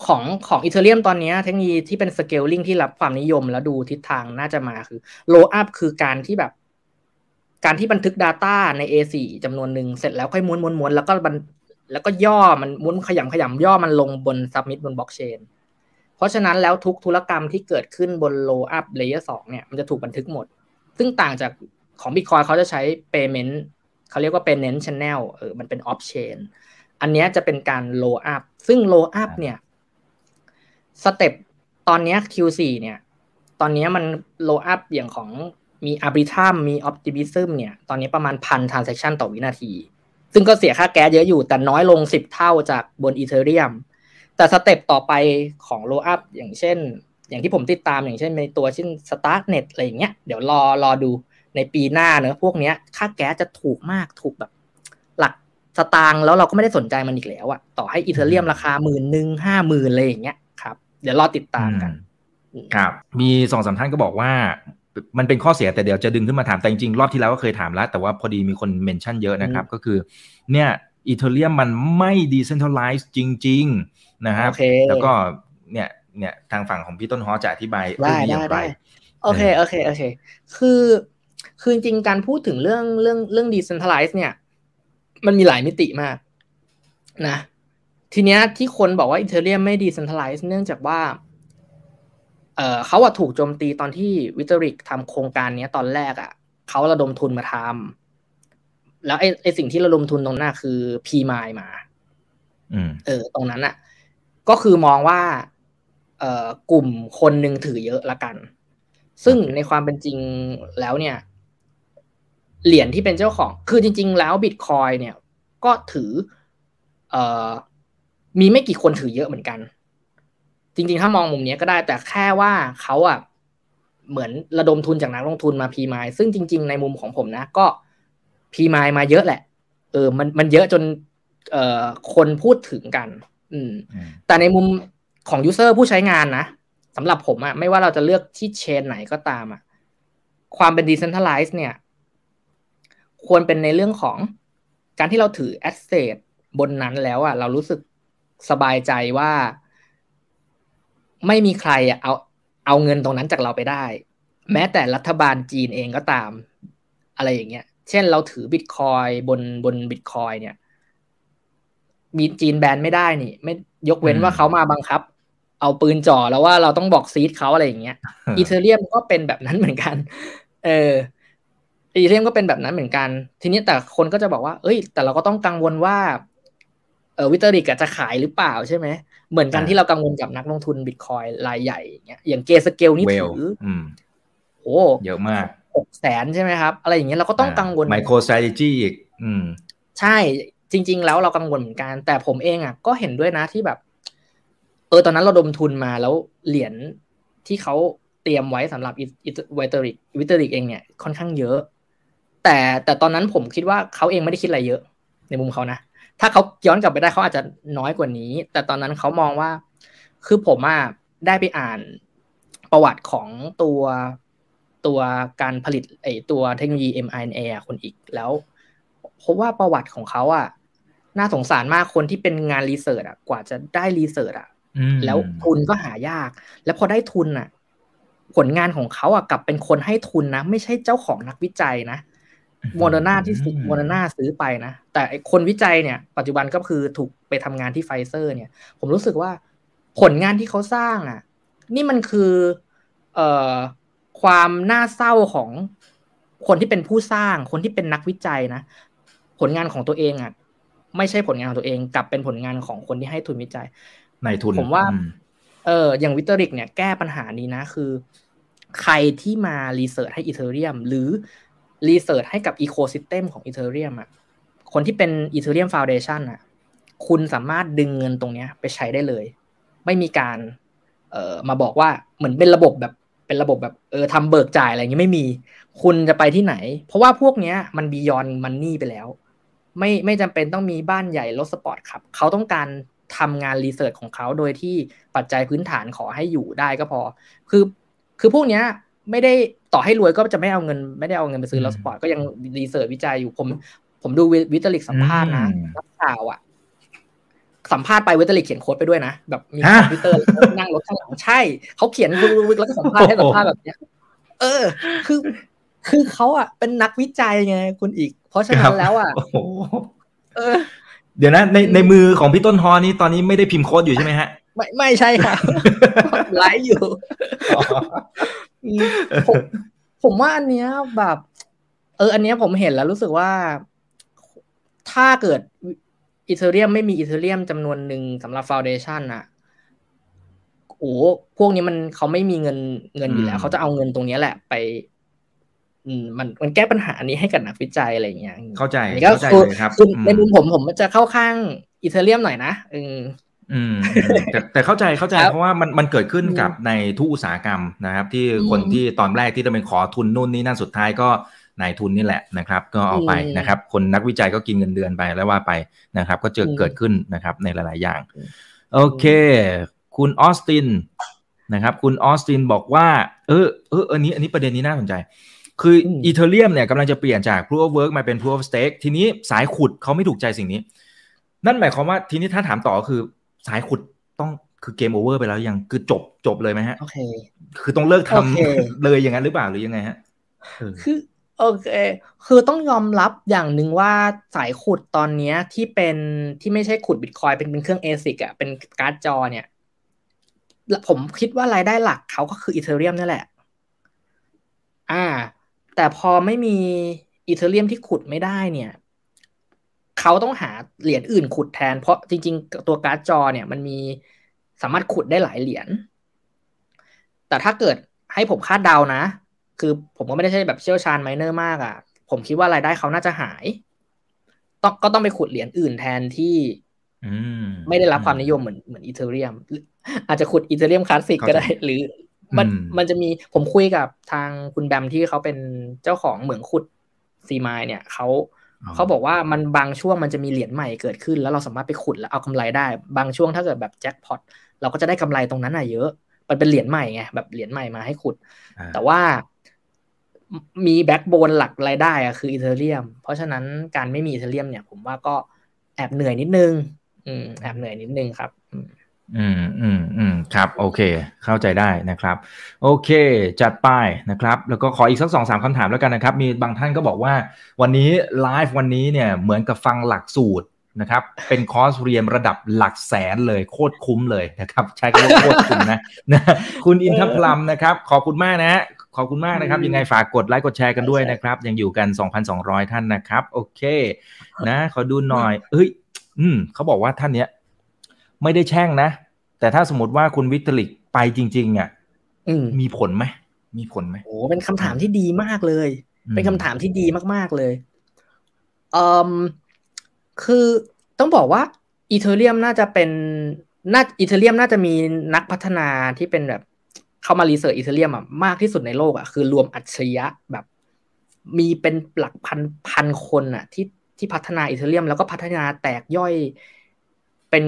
ของของอีเทเรียมตอนนี้เทคโนโลยีที่เป็น scaling ที่รับความนิยมแล้วดูทิศทางน่าจะมาคือ low up คือการที่แบบ การที่บันทึก Data ใน A4 จำนวนหนึ่งเสร็จแล้วค่อยม้วนม้วนม้วนแล้วก็บันแล้วก็ย่อมันม้วนขยำขยำย่อมันลงบน submit บนบล็อกเชนเพราะฉะนั้นแล้วทุกธุรกรรมที่เกิดขึ้นบน low up layer 2เนี่ยมันจะถูกบันทึกหมด ซึ่งต่างจากของ Bitcoin เขาจะใช้ payment เขาเรียกว่า payment channel เออมันเป็น off chain อันนี้จะเป็นการ low up ซึ่ง low up เนี่ยstep ตอนนี้ Q4 เนี่ย ตอนนี้มัน rollup อย่างของ มี Arbitrum มี Optimism เนี่ย ตอนนี้ประมาณพัน transaction ต่อวินาที ซึ่งก็เสียค่าแก๊สเยอะอยู่ แต่น้อยลง 10 เท่าจากบน Ethereum แต่ step ต่อไปของ rollup อย่างเช่น อย่างที่ผมติดตามอย่างเช่นในตัวเช่น StarkNet อะไรอย่างเงี้ย เดี๋ยวรอรอดูในปีหน้าเนอะพวกเนี้ย ค่าแก๊สจะถูกมากถูกแบบหลักสตางค์แล้วเราก็ไม่ได้สนใจมันอีกแล้วอะต่อให้ Ethereum ราคาหมื่นหนึ่งห้าหมื่นเลยอย่างเงี้ยครับ เดี๋ยวรอติดตามกัน ครับ มีสองสามท่านก็บอกว่า มันเป็นข้อเสียแต่เดี๋ยวจะดึงขึ้นมาถามแต่จริงๆ รอบที่แล้วก็เคยถามแล้ว แต่ว่าพอดีมีคนเมนชั่นเยอะนะครับ ก็คือเนี่ยอีเทเรียมมันไม่ดิเซนทัลไลซ์จริง ๆ นะครับแล้วก็เนี่ยเนี่ยทางฝั่งของพี่ต้นฮอจะอธิบายเรื่องนี้อย่างไรโอเคโอเคโอเค คือคือจริงการพูดถึงเรื่องเรื่องเรื่อง decentralize เนี่ย มันมีหลายมิติมากนะทีเนี้ยที่คนบอกว่าอีเทเรียมไม่ดีเซนทรัลไลซ์เนื่องจากว่า เออเขาอะถูกโจมตีตอนที่วิตริกทำโครงการเนี้ยตอนแรกอะเขาระดมทุนมาทำแล้วไอ้ไอ้สิ่งที่ระดมทุนตรงหน้าคือพีมายมาอืมเออ ตรงนั้นอะก็คือมองว่า เอ่อกลุ่มคนหนึ่งถือเยอะละกัน ซึ่งในความเป็นจริงแล้วเนี่ย เหรียญที่เป็นเจ้าของ คือจริง ๆ แล้วบิตคอยเนี่ย ก็ถือ เอ่อมีไม่กี่คนถือเยอะเหมือนกัน จริงๆ ถ้ามองมุมนี้ก็ได้แต่แค่ว่าเขาอะเหมือนระดมทุนจากนักลงทุนมาพีมายซึ่งจริง ๆ ในมุมของผมนะ ก็พีมายมาเยอะแหละ เออ มันมันเยอะจน เอ่อคนพูดถึงกัน อืมอืมแต่ในมุมของยูเซอร์ผู้ใช้งานนะสำหรับผมอะไม่ว่าเราจะเลือกที่เชนไหนก็ตามอะความเป็น decentralized เนี่ย ควรเป็นในเรื่องของการที่เราถือ asset บนนั้นแล้วอะเรารู้สึกสบายใจว่า ไม่มีใครอะเอาเอาเงินตรงนั้นจากเราไปได้ แม้แต่รัฐบาลจีนเองก็ตาม อะไรอย่างเงี้ย เช่นเราถือบิตคอยบนบนบิตคอยเนี่ย มีจีนแบนไม่ได้นี่ ไม่ยกเว้นอืมว่าเขามาบังคับ เอาปืนจ่อแล้วว่าเราต้องบอก seed เขาอะไรอย่างเงี้ย Ethereum ก็เป็นแบบนั้นเหมือนกัน เออ Ethereum ก็เป็นแบบนั้นเหมือนกัน ทีนี้แต่คนก็จะบอกว่า เอ้ย แต่เราก็ต้องกังวลว่า เออ Vitalik อะจะขายหรือเปล่าใช่ไหม เหมือนกันอ่าที่เรากังวลกับนักลงทุนบิตคอยรายใหญ่อย่างเงี้ยอย่าง Grayscale นี่เท่าไหร่อืมโอ้เยอะมากหกแสนใช่ไหมครับ อะไรอย่างเงี้ยเราก็ต้องกังวล Micro Strategy อีกอืมใช่จริง ๆ แล้วเรากังวลเหมือนกัน แต่ผมเองอะ ก็เห็นด้วยนะที่แบบ เออตอนนั้นเราดมทุนมาแล้วเหรียญที่เขาเตรียมไว้สำหรับวิตริกวิตริกเองเนี่ยค่อนข้างเยอะ แต่แต่ตอนนั้นผมคิดว่าเขาเองไม่ได้คิดอะไรเยอะ ในมุมเขานะ ถ้าเขาย้อนกลับไปได้เขาอาจจะน้อยกว่านี้ แต่ตอนนั้นเขามองว่า คือผมอะได้ไปอ่านประวัติของตัวตัวการผลิตไอตัวเทคโนโลยี mRNA อะคนอีกแล้วเพราะว่าประวัติของเขาอะน่าสงสารมากคนที่เป็นงาน research อะกว่าจะได้ research อะอืมแล้วทุนก็หายาก แล้วพอได้ทุนอะ ผลงานของเขาอะกลับเป็นคนให้ทุนนะ ไม่ใช่เจ้าของนักวิจัยนะ โมเดอร์นาที่ซื้อโมเดอร์นาซื้อไปนะ แต่ไอ้คนวิจัยเนี่ย ปัจจุบันก็คือถูกไปทำงานที่ไฟเซอร์ เนี่ย ผมรู้สึกว่าผลงานที่เขาสร้างอะ นี่มันคือเอ่อความน่าเศร้าของคนที่เป็นผู้สร้างคนที่เป็นนักวิจัยนะ ผลงานของตัวเองอะ ไม่ใช่ผลงานของตัวเองกลับเป็นผลงานของคนที่ให้ทุนวิจัยในทุนผมว่าอืมเอออย่าง Vitalik เนี่ยแก้ปัญหานี้นะ คือ ใครที่มา research ให้ Ethereum หรือ research ให้กับ ecosystem ของ Ethereum อะคนที่เป็น Ethereum Foundation อะคุณสามารถดึงเงินตรงเนี้ยไปใช้ได้เลย ไม่มีการเอ่อมาบอกว่าเหมือนเป็นระบบแบบเป็นระบบแบบเออทำเบิกจ่ายอะไรอย่างงี้ไม่มี คุณจะไปที่ไหน เพราะว่าพวกเนี้ยมัน beyond money ไปแล้ว ไม่ไม่จำเป็นต้องมีบ้านใหญ่รถสปอร์ตครับ เขาต้องการทำงาน research ของเขาโดยที่ปัจจัยพื้นฐานขอให้อยู่ได้ก็พอ คือคือพวกเนี้ย ไม่ได้ต่อให้รวยก็จะไม่เอาเงิน ไม่ได้เอาเงินไปซื้อรถสปอร์ตก็ยัง research วิจัยอยู่ผม ผมดูวิ Vitalik สัมภาษณ์นะอืมนักข่าวอะสัมภาษณ์ไปวิตาลิกเขียนโค้ดไปด้วยนะ แบบมีฮะคอมพิวเตอร์แล้วนั่งรถข้างหลังใช่ เขาเขียนวึกๆแล้วก็สัมภาษณ์ให้สัมภาษณ์แบบเนี้ย เออ คือ คือเขาอะเป็นนักวิจัยไงคุณอีก เพราะฉะนั้นแล้วอะโอ้โหเออ เดี๋ยวนะ ในในมือของพี่ต้นฮอนี่ตอนนี้ไม่ได้พิมพ์โค้ดอยู่ใช่ไหมฮะ ไม่ไม่ใช่ค่ะไลฟ์อยู่อืม ผมผมว่าอันเนี้ยแบบ เออ อันเนี้ยผมเห็นแล้วรู้สึกว่า ถ้าเกิดอีเทเรียมไม่มีอีเทเรียมจำนวนหนึ่งสำหรับฟาวเดชันอะโอ้พวกนี้มันเขาไม่มีเงินเงินอยู่แล้วอืมเขาจะเอาเงินตรงเนี้ยแหละไปอืมมันมันแก้ปัญหานี้ให้กับนักวิจัยอะไรอย่างเงี้ยเข้าใจอันนี้ก็เข้าใจคือเลยครับคืออืมในมุมผมผมจะเข้าข้างอีเทเรียมหน่อยนะอืม อืมแต่แต่เข้าใจเข้าใจครับเพราะว่ามันมันเกิดขึ้นอืมกับในทุกอุตสาหกรรมนะครับ ที่อืมคนที่ตอนแรกที่จะไปขอทุนนู่นนี่นั่นสุดท้ายก็นายทุนนี่แหละนะครับ ก็เอาไปอืมนะครับ คนนักวิจัยก็กินเงินเดือนไปแล้วว่าไปนะครับ ก็เจออืมเกิดขึ้นนะครับในหลาย ๆ อย่างอืมโอเค คุณออสตินนะครับ คุณออสตินบอกว่า เออเอออันนี้ อันนี้ประเด็นนี้น่าสนใจ คืออม Ethereum เนี่ยกำลังจะเปลี่ยนจาก proof of work มาเป็น proof of stake ทีนี้สายขุดเขาไม่ถูกใจสิ่งนี้ นั่นหมายความว่าทีนี้ถ้าถามต่อก็คือ สายขุดต้องคือ game over ไปแล้วยังคือจบจบเลยไหมฮะโอเคคือต้องเลิกทโอเคำเลยอย่างนั้นหรือเปล่าหรือยังไงฮะเออคือโอเค คือต้องยอมรับอย่างหนึ่งว่าสายขุดตอนนี้ที่เป็นที่ไม่ใช่ขุดบิตคอยเป็นเป็นเครื่อง ASIC อะเป็นการ์ดจอเนี่ย ผมคิดว่ารายได้หลักเขาก็คือ Ethereum นี่แหละ อ่า แต่พอไม่มี Ethereum ที่ขุดไม่ได้เนี่ย เขาต้องหาเหรียญอื่นขุดแทน เพราะจริง ๆ ตัวการ์ดจอเนี่ยมันมีสามารถขุดได้หลายเหรียญ แต่ถ้าเกิดให้ผมคาดเดานะ คือผมก็ไม่ได้ใช่แบบเชี่ยวชาญไมเนอร์มากอะ่ะ ผมคิดว่ารายได้เขาน่าจะหาย ต้องก็ต้องไปขุดเหรียญอื่นแทนที่ไม่ได้รับความนิยมเหมือนเหมือนอีเทเรียม อาจจะขุดอีเทเรียมคลาสสิกก็ได้ หรือ มันมันจะมีผมคุยกับทางคุณแบมที่เขาเป็นเจ้าของเหมืองขุดซีมายเนี่ยเขา เขาบอกว่ามันบางช่วงมันจะมีเหรียญใหม่เกิดขึ้น แล้วเราสามารถไปขุดแล้วเอากำไรได้ บางช่วงถ้าเกิดแบบแจ็คพอตเราก็จะได้กำไรตรงนั้นอะเยอะ มันเป็นเหรียญใหม่ไงแบบเหรียญใหม่มาให้ขุด แต่ว่ามี backbone หลักรายได้อะคือ Ethereum เพราะฉะนั้นการไม่มี Ethereum เนี่ย ผมว่าก็แอบเหนื่อยนิดนึง อืมแอบเหนื่อยนิดนึงครับ อืมอืมอืมครับ โอเค เข้าใจได้นะครับ โอเค จัดไปนะครับ แล้วก็ขออีกสักสองสามคำถามแล้วกันนะครับ มีบางท่านก็บอกว่า วันนี้ไลฟ์วันนี้เนี่ยเหมือนกับฟังหลักสูตรนะครับ เป็นคอร์สเรียนระดับหลักแสนเลยโคตรคุ้มเลยนะครับ ใช้คำว่าโคตรคุ้มนะนะคุณอินทพลัมนะครับ ขอบคุณมากนะขอบคุณมากนะครับ ยังไงฝากกดไลค์กดแชร์กันด้วยนะครับ ยังอยู่กัน 2,200 ท่านนะครับ โอเค นะ ขอดูหน่อยเฮ้ย อืมเขาบอกว่าท่านเนี้ย ไม่ได้แช่งนะ แต่ถ้าสมมติว่าคุณวิทลิกไปจริง ๆอะมีผลไหมมีผลไหมโอ้เป็นคำถามที่ดีมากเลย เป็นคำถามที่ดีมากๆเลยเอ่อคือต้องบอกว่า Ethereum น่าจะเป็นน่า Ethereum น่าจะมีนักพัฒนาที่เป็นแบบเข้ามา research Ethereum อะมากที่สุดในโลกอะคือรวมอัจฉริยะแบบ มีเป็นหลักพันพันคนอะที่ที่พัฒนา Ethereum แล้วก็พัฒนาแตกย่อยเป็น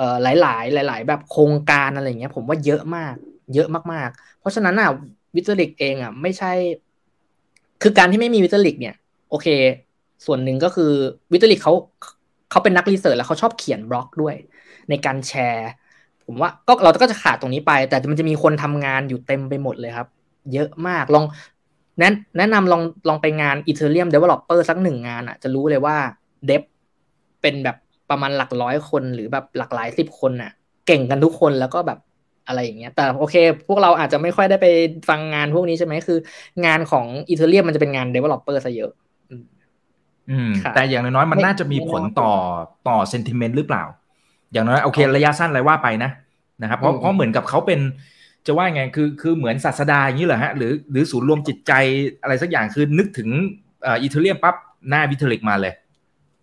เอ่อหลายหลายหลายแบบโครงการอะไรเงี้ย ผมว่าเยอะมาก เยอะมากๆ เพราะฉะนั้นอะ Vitalik เองอะไม่ใช่ คือการที่ไม่มี Vitalik เนี่ย โอเค ส่วนหนึ่งก็คือ Vitalik เขาเขาเป็นนัก research แล้วเขาชอบเขียนบล็อกด้วย ในการแชร์ ผมว่าก็เราก็จะขาดตรงนี้ไป แต่มันจะมีคนทำงานอยู่เต็มไปหมดเลยครับ เยอะมากลองแนะแนะนำลองลองไปงาน Ethereum Developer สักหนึ่งงานอะ จะรู้เลยว่าเดฟเป็นแบบ ประมาณหลักร้อยคนหรือแบบหลักหลายสิบคนอะ เก่งกันทุกคนแล้วก็แบบอะไรอย่างเงี้ย แต่โอเค พวกเราอาจจะไม่ค่อยได้ไปฟังงานพวกนี้ใช่ไหมคือ งานของ Ethereum มันจะเป็นงาน Developer ซะเยอะ อืม แต่อย่างน้อยมันน่าจะมีผลต่อต่อเซนติเมนต์หรือเปล่า อย่างน้อยโอเค ระยะสั้นอะไรว่าไปนะนะครับเพราะเพราะเหมือนกับเขาเป็นจะว่าไงคือคือเหมือนศาสดาอย่างนี้เหรอฮะหรือหรือศูนย์รวมจิตใจอะไรสักอย่างคือนึกถึง Ethereum ปั๊บหน้าวิทลิกมาเลย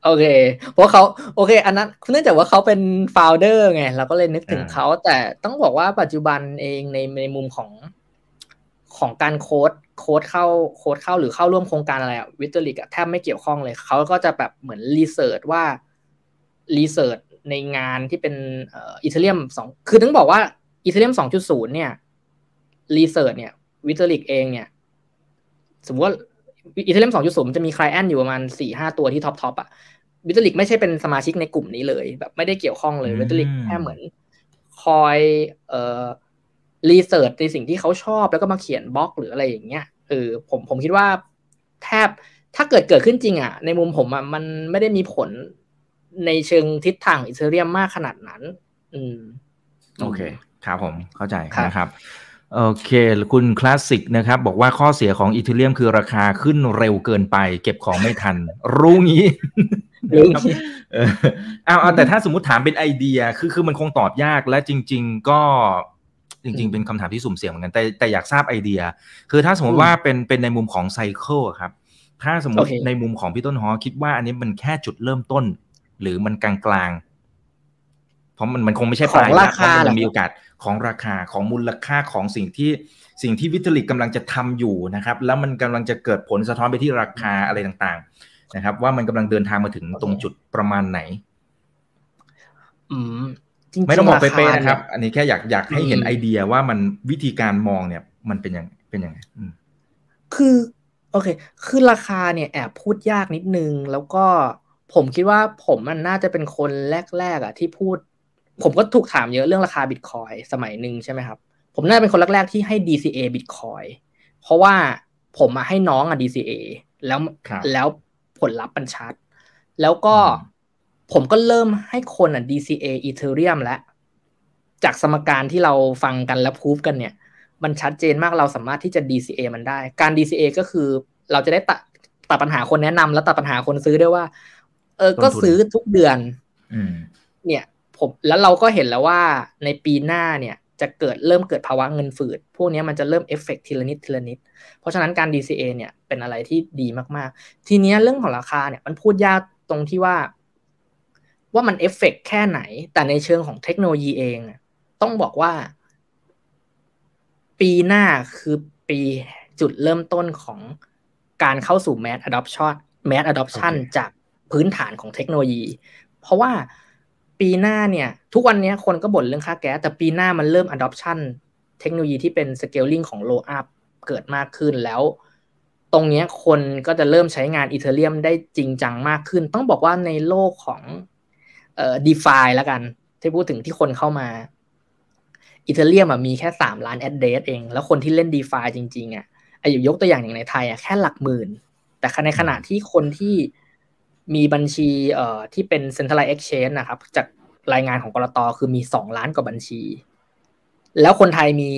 โอเค เพราะเขาโอเค อันนั้นเนื่องจากว่าเขาเป็น founder ไงเราก็เลยนึกถึงเขา แต่ต้องบอกว่าปัจจุบันเองในในมุมของของการ code code เข้าโค้ดเข้าหรือเข้าร่วมโครงการอะไรอะ Vitalik อะแทบไม่เกี่ยวข้องเลย เขาก็จะแบบเหมือน research ว่า research ในงานที่เป็น Ethereum สองคือต้องบอกว่าEthereum สองจุดศูนย์เนี่ย research เนี่ย Vitalik เองเนี่ย สมมติว่า Ethereum สองจุดศูนย์จะมี client อยู่ประมาณสี่ห้าตัวที่ top top อะ Vitalik ไม่ใช่เป็นสมาชิกในกลุ่มนี้เลย แบบไม่ได้เกี่ยวข้องเลย Vitalik แค่เหมือนคอยเอ่อ research ในสิ่งที่เขาชอบแล้วก็มาเขียนบล็อกหรืออะไรอย่างเงี้ยเออผมผมคิดว่าแทบถ้าเกิดเกิดขึ้นจริงอะ ในมุมผมอะมันไม่ได้มีผลในเชิงทิศทางอิเทเรียมมากขนาดนั้น อืม โอเค ครับผมเข้าใจนะครับ โอเค คุณคลาสสิกนะครับ บอกว่าข้อเสียของอีเทเรียมคือราคาขึ้นเร็วเกินไป เก็บของไม่ทัน รู้งี้รู้งี้เอาเอาแต่ถ้าสมมติถามเป็นไอเดียคือคือมันคงตอบยากและจริง ๆ ก็จริง ๆ เป็นคำถามที่สุ่มเสี่ยงเหมือนกันแต่แต่อยากทราบไอเดีย คือถ้าสมมติว่าเป็นเป็นในมุมของไซเคิลครับ ถ้าสมมติในมุมของพี่ต้นหอคิดว่าอันนี้มันแค่จุดเริ่มต้น หรือมันกลางกลางเพราะมันมันคงไม่ใช่ปลายราคามันมีโอกาส ของราคาของมูลค่าของสิ่งที่สิ่งที่วิทลิกกำลังจะทำอยู่นะครับแล้วมันกำลังจะเกิดผลสะท้อนไปที่ราคาอะไรต่างๆนะครับ ว่ามันกำลังเดินทางมาถึงตรงจุดประมาณไหน อืมไม่ต้องบอกเป๊ะๆนะครับ อันนี้แค่อยากอยากให้เห็นไอเดียว่ามันวิธีการมองเนี่ย มันเป็นยังเป็นยังไงคือ โอเค คือราคาเนี่ยแอบพูดยากนิดนึง แล้วก็ผมคิดว่าผมมันน่าจะเป็นคนแรกๆอะที่พูด ผมก็ถูกถามเยอะเรื่องราคาบิตคอยสมัยหนึ่งใช่ไหมครับ ผมน่าจะเป็นคนแรกๆที่ให้ DCA บิตคอยเพราะว่าผมมาให้น้องอะ DCA แล้วแล้วผลลัพธ์มันชัด แล้วก็ผมก็เริ่มให้คนอะ DCA Ethereum แล้วจากสมการที่เราฟังกันและพูฟกันเนี่ย มันชัดเจนมากเราสามารถที่จะ DCA มันได้ การ DCA ก็คือเราจะได้ตัดตัดปัญหาคนแนะนำแล้วตัดปัญหาคนซื้อได้ว่า เออก็ซื้อทุกเดือนเนี่ย ผมแล้วเราก็เห็นแล้วว่าในปีหน้าเนี่ยจะเกิดเริ่มเกิดภาวะเงินฝืด พวกนี้มันจะเริ่มเอฟเฟกทีละนิดทีละนิด เพราะฉะนั้นการ DCA เนี่ยเป็นอะไรที่ดีมากๆ ทีนี้เรื่องของราคาเนี่ยมันพูดยากตรงที่ว่า ว่ามันเอฟเฟกแค่ไหน แต่ในเชิงของเทคโนโลยีเองต้องบอกว่า ปีหน้าคือปีจุดเริ่มต้นของการเข้าสู่ mass adoption mass adoption จากพื้นฐานของเทคโนโลยี เพราะว่า ปีหน้าเนี่ย ทุกวันนี้คนก็บ่นเรื่องค่าแก๊สแต่ปีหน้ามันเริ่ม adoption เทคโนโลยีที่เป็น scaling ของ low up เกิดมากขึ้นแล้ว ตรงนี้คนก็จะเริ่มใช้งานอีเทเรียมได้จริงจังมากขึ้น ต้องบอกว่าในโลกของเอ่อดีฟาแล้วกันที่พูดถึงที่คนเข้ามาอีเทเรียมมีแค่สามล้านแอดเดสเอง แล้วคนที่เล่นดีฟาจริง ๆอะไอ้ยกตัวอย่างอย่างในไทยอะแค่หลักหมื่น แต่ในขณะที่คนที่ มีบัญชีเอ่อที่เป็น centralized exchange นะครับ จากรายงานของกรตคือมีสองล้านกว่าบัญชี แล้วคนไทยมี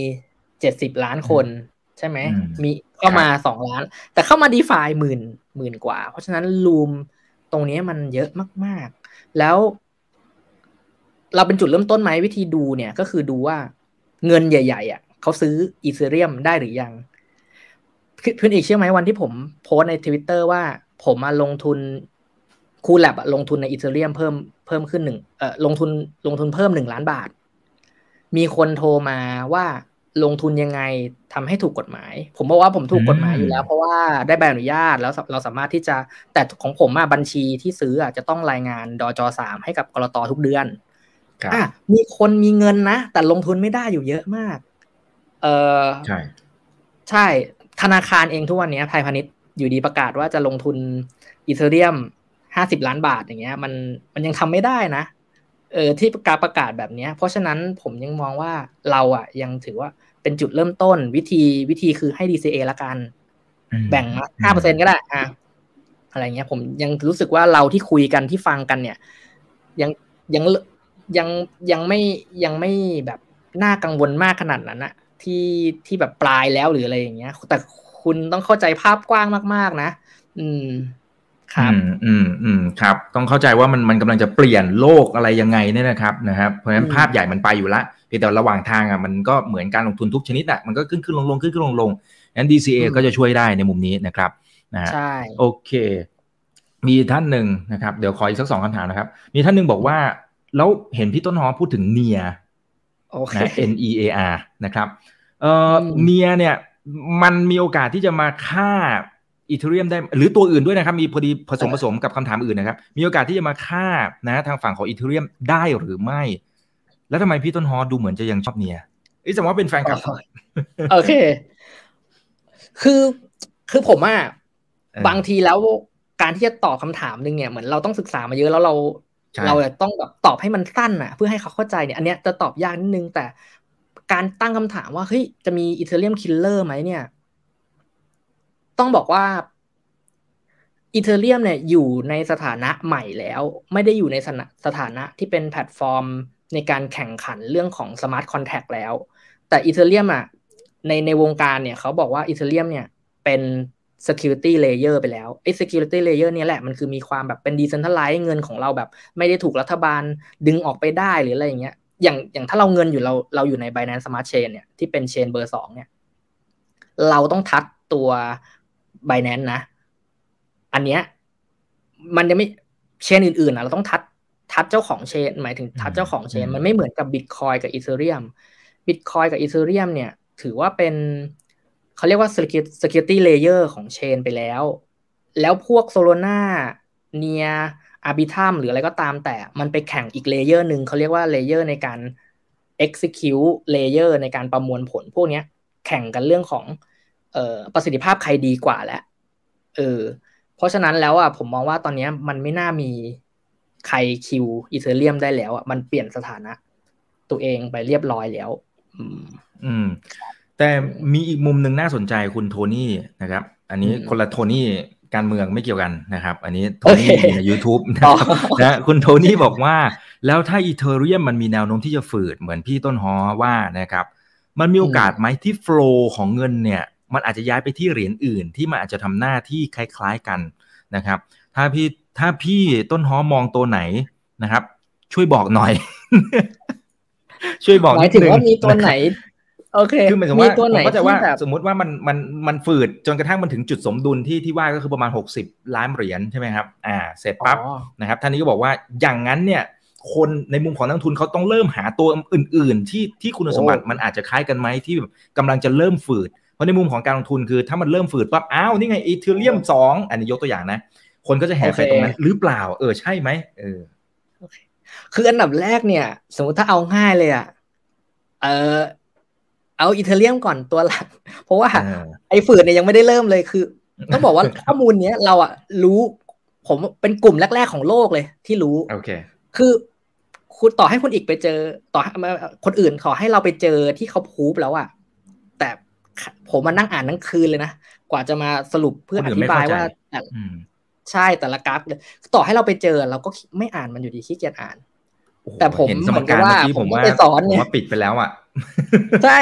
เจ็ดสิบล้านคนใช่ไหมมีเข้ามาสองล้าน แต่เข้ามาดีฟาหมื่นหมื่นกว่า เพราะฉะนั้นรูมตรงนี้มันเยอะมาก ๆ แล้ว เราเป็นจุดเริ่มต้นไหมวิธีดูเนี่ยก็คือดูว่าเงินใหญ่ ๆ อะเขาซื้ออีเธเรียมได้หรือยังเพื่อนอีกเชื่อไหมวันที่ผมโพสในทวิตเตอร์ว่า ผมมาลงทุน คูแลบลงทุนในอีเธเรียมเพิ่มเพิ่มขึ้นหนึ่งเอ่อลงทุนลงทุนเพิ่มหนึ่งล้านบาท มีคนโทรมาว่าลงทุนยังไงทำให้ถูกกฎหมาย ผมบอกว่าผมถูกกฎหมายอยู่แล้ว เพราะว่าได้ใบอนุญาตแล้วเราสามารถที่จะแต่ของผมอะบัญชีที่ซื้ออะจะต้องรายงานดอจสามให้กับกรตทุกเดือนอะมีคนมีเงินนะ แต่ลงทุนไม่ได้อยู่เยอะมาก เออใช่ ใช่ ธนาคารเองทุกวันนี้ไทยพาณิชย์อยู่ดีประกาศว่าจะลงทุนอีเทเรียม ห้าสิบล้านบาทอย่างเงี้ย มันมันยังทำไม่ได้นะ เออที่การประกาศแบบนี้เพราะฉะนั้นผมยังมองว่าเราอะ ยังถือว่าเป็นจุดเริ่มต้นวิธีวิธีคือให้ DCA ละกัน แบ่งมาห้าเปอร์เซ็นก็ได้อะอะไรเงี้ย ผมยังรู้สึกว่าเราที่คุยกันที่ฟังกันเนี่ย ยังยังยังยังไม่ยังไม่แบบน่ากังวลมากขนาดนั้นอะที่ที่แบบปลายแล้วหรืออะไรอย่างเงี้ย แต่คุณต้องเข้าใจภาพกว้างมาก ๆ นะ อืม ครับอืมอืมครับ ต้องเข้าใจว่ามันมันกำลังจะเปลี่ยนโลกอะไรยังไงเนี่ยนะครับนะครับเพราะฉะนั้นภาพใหญ่มันไปอยู่ละเพียงแต่ระหว่างทางอะมันก็เหมือนการลงทุนทุกชนิดอะมันก็ขึ้นขึ้นลงลงขึ้นขึ้นลงลงนั้น DCA ก็จะช่วยได้ในมุมนี้นะครับนะฮะใช่โอเค มีท่านหนึ่งนะครับ เดี๋ยวขออีกสักสองคำถามนะครับ มีท่านหนึ่งบอกว่า แล้วเห็นพี่ต้นหอมพูดถึงเนียนะ N E A R นะครับเอ่อเนียเนี่ยมันมีโอกาสที่จะมาฆ่า อีเทเรียมได้หรือตัวอื่นด้วยนะครับ มีพอดีผสมผสมกับคำถามอื่นนะครับ มีโอกาสที่จะมาฆ่านะทางฝั่งของอีเทเรียมได้หรือไม่ แล้วทำไมพี่ต้นฮอดูเหมือนจะยังชอบเนียอีสมมติเป็นแฟนคลับโอเค คือคือผมอะบางทีแล้วการที่จะตอบคำถามหนึ่งเนี่ยเหมือนเราต้องศึกษามาเยอะแล้วเรา เราต้องแบบตอบให้มันสั้นอะ เพื่อให้เขาเข้าใจเนี่ยอันเนี้ยจะตอบยากนิดนึงแต่การตั้งคำถามว่าเฮ้ยจะมี Ethereum killer ไหมเนี่ย ต้องบอกว่า Ethereum เนี่ยอยู่ในสถานะใหม่แล้ว ไม่ได้อยู่ในสถานะที่เป็นแพลตฟอร์มในการแข่งขันเรื่องของ smart contract แล้ว แต่ Ethereum อะในในวงการเนี่ยเขาบอกว่า Ethereum เนี่ยเป็น security layer ไปแล้วไอ้ security layer เนี่ยแหละมันคือมีความแบบเป็น decentralized เงินของเราแบบ ไม่ได้ถูกรัฐบาลดึงออกไปได้หรืออะไรอย่างเงี้ยอย่างอย่างถ้าเราเงินอยู่เราเราอยู่ใน Binance Smart Chain เนี่ยที่เป็นเชนเบอร์สองเนี่ยเราต้องทัดตัว Binance นะ อันเนี้ยมันจะไม่เชนอื่นๆนะเราต้องทัดทัดเจ้าของเชน หมายถึงทัดเจ้าของเชน มันไม่เหมือนกับ Bitcoin กับ Ethereum Bitcoin กับ Ethereum เนี่ย ถือว่าเป็นเขาเรียกว่า security layer ของเชนไปแล้ว แล้วพวก Solana เนี่ย Arbitrum หรืออะไรก็ตามแต่มันไปแข่งอีก layer หนึ่งเขาเรียกว่า layer ในการ execute layer ในการประมวลผลพวกนี้แข่งกันเรื่องของ เอ่อประสิทธิภาพใครดีกว่าแล้วเออเพราะฉะนั้นแล้วอะผมมองว่าตอนนี้มันไม่น่ามีใคร kill Ethereum ได้แล้วอะมันเปลี่ยนสถานะ ตัวเองไปเรียบร้อยแล้ว อืม อืม แต่มีอีกมุมหนึ่งน่าสนใจคุณโทนี่นะครับ อันนี้คนละโทนี่การเมืองไม่เกี่ยวกันนะครับ อันนี้โทนี่ใน YouTube นะคุณโทนี่บอกว่า แล้วถ้าอีเทเรียมมันมีแนวโน้มที่จะฝืดเหมือนพี่ต้นฮอว่านะครับ มันมีโอกาสไหมที่โฟล์ของเงินเนี่ย มันอาจจะย้ายไปที่เหรียญอื่น ที่มันอาจจะทำหน้าที่คล้าย ๆกันนะครับ ถ้าพี่ถ้าพี่ต้นฮอมองตัวไหนนะครับ ช่วยบอกหน่อย ช่วยบอกหมายถึงว่ามีตัวไหนโอเคคือหมายถึงว่าผมก็จะว่าสมมุติว่ามันมันมันฝืดจนกระทั่งมันถึงจุดสมดุลที่ที่ว่าก็คือประมาณ 60 ล้านเหรียญใช่ไหมครับ อ่า เสร็จปั๊บนะครับ ท่านนี้ก็บอกว่าอย่างนั้นเนี่ย คนในมุมของนักทุนเขาต้องเริ่มหาตัวอื่น ๆ ที่ที่คุณสมบัติมันอาจจะคล้ายกันไหมที่แบบกำลังจะเริ่มฝืดเพ ราะในมุมของการลงทุนคือถ้ามันเริ่มฝืดปั๊บอ้าวนี่ไงอีเทเรียมสองอันนี้ยกตัวอย่างนะ คนก็จะแห่ไปตรงนั้นหรือเปล่า เออใช่ไหมเออคืออันดับแรกเนี่ย สมมติถ้าเอาง่ายเลยอะเออเอาอีเทเรียมก่อนตัวหลัก เพราะว่าไอ้ฝืนเนี่ยยังไม่ได้เริ่มเลยคือต้องบอกว่าข้อมูลเนี้ยเราอะรู้ผมเป็นกลุ่มแรก ๆ ของโลกเลยที่รู้โอเค คือคุณต่อให้คนอีกไปเจอ ต่อคนอื่นขอให้เราไปเจอที่เขาพูบแล้วอะแต่ ผมมานั่งอ่านทั้งคืนเลยนะกว่าจะมาสรุปเพื่ออธิบายว่าใช่แต่ละกราฟเลยต่อให้เราไปเจอเราก็ไม่อ่านมันอยู่ดีขี้เกียจอ่านแต่ผมเหมือนกับว่าผมไปสอนเนี่ยปิดไปแล้วอะใช่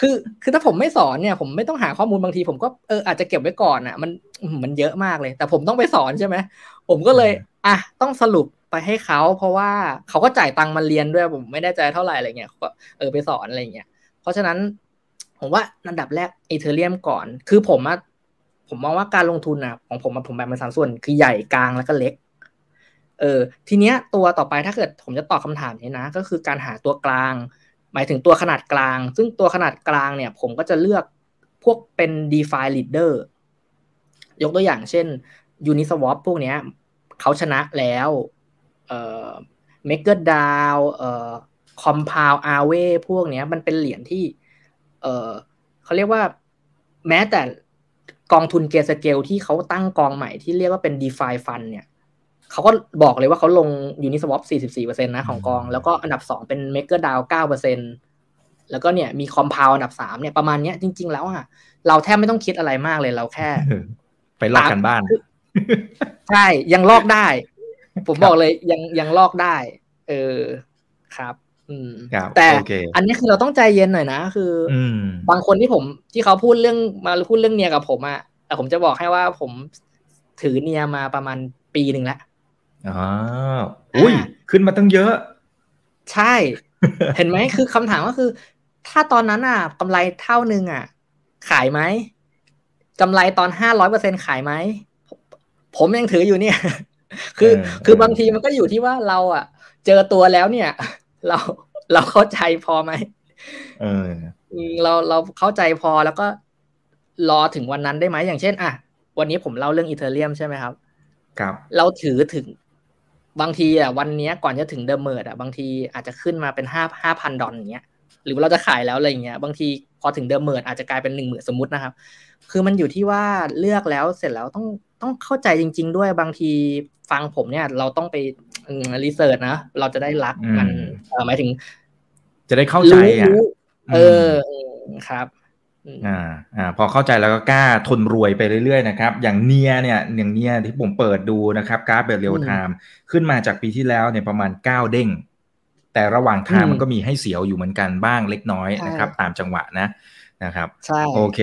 คือคือถ้าผมไม่สอนเนี่ย ผมไม่ต้องหาข้อมูลบางที ผมก็เอออาจจะเก็บไว้ก่อนอะ มันมันเยอะมากเลย แต่ผมต้องไปสอนใช่ไหมผมก็เลย อะต้องสรุปไปให้เขาเพราะว่าเขาก็จ่ายตังค์มาเรียนด้วยผมไม่แน่ใจเท่าไหร่อะไรเงี้ยก็เออไปสอนอะไรเงี้ยเพราะฉะนั้น ผมว่าอันดับแรกอีเทเรียมก่อน คือผมอะผมมองว่าการลงทุนอะของผมผมแบ่งเป็นสามส่วน คือใหญ่กลางแล้วก็เล็ก เออ ทีเนี้ยตัวต่อไปถ้าเกิดผมจะตอบคาถามนี้นะ ก็คือการหาตัวกลาง หมายถึงตัวขนาดกลาง ซึ่งตัวขนาดกลางเนี่ย ผมก็จะเลือกพวกเป็น DeFi leader ยกตัวอย่างเช่น Uniswap พวกเนี้ยเขาชนะแล้วเอ่อ MakerDAO เอ่อ Compound Aave พวกเนี้ยมันเป็นเหรียญที่ เอ่อเขาเรียกว่าแม้แต่กองทุน Grayscale ที่เขาตั้งกองใหม่ที่เรียกว่าเป็น DeFi Fund เนี่ยเขาก็บอกเลยว่าเขาลง Uniswap 44%นะของกอง แล้วก็อันดับ 2 เป็น MakerDAO 9%แล้วก็เนี่ยมี Compound อันดับ 3 เนี่ยประมาณเนี้ยจริง ๆ แล้วอะเราแทบไม่ต้องคิดอะไรมากเลยเราแค่ ไปลอกกันบ้าน ใช่ยังลอกได้ ผมบอกเลยยังยังลอกได้ เออครับอืม แต่อันนี้คือเราต้องใจเย็นหน่อยนะ คืออบางคนที่ผมที่เขาพูดเรื่องมาพูดเรื่องเนียกับผมอะแต่ผมจะบอกให้ว่าผมถือเนียมาประมาณปีหนึ่งแล้วอ๋ออุ้ยขึ้นมาตั้งเยอะ ใช่ เห็นไหมคือคำถามก็คือ ถ้าตอนนั้นอะกำไรเท่านึงอะ ขายไหมกำไรตอนห้าร้อยเปอร์เซ็นขายไหมผมยังถืออยู่เนี่ย คือ คือบางทีมันก็อยู่ที่ว่าเราอะ เจอตัวแล้วเนี่ย เราเราเข้าใจพอไหมเออเราเราเข้าใจพอแล้วก็รอถึงวันนั้นได้ไหมอย่างเช่น อะ วันนี้ผมเล่าเรื่อง Ethereum ใช่ไหมครับครับ เราถือถึงบางทีอะวันนี้ก่อนจะถึง The Merge อะบางทีอาจจะขึ้นมาเป็นห้าห้าพันดอลอย่างเงี้ย หรือเราจะขายแล้วอะไรเงี้ย บางทีพอถึง The Merge อาจจะกลายเป็นหนึ่งหมื่นสมมตินะครับ คือมันอยู่ที่ว่าเลือกแล้วเสร็จแล้วต้องต้องเข้าใจจริง ๆ ด้วยบางทีฟังผมเนี่ย เราต้องไป research นะ เราจะได้รักมันหมายถึง จะได้เข้าใจอะเออครับอ่าอ่าพอเข้าใจแล้วก็กล้าทนรวยไปเรื่อยๆนะครับ อย่างเนียเนี่ยอย่างเนียที่ผมเปิดดูนะครับกราฟแบบ real-time ขึ้นมาจากปีที่แล้วเนี่ยประมาณเก้าเด้ง แต่ระหว่างทางมันก็มีให้เสียวอยู่เหมือนกันบ้างเล็กน้อยนะครับ ตามจังหวะนะ นะครับใช่โอเค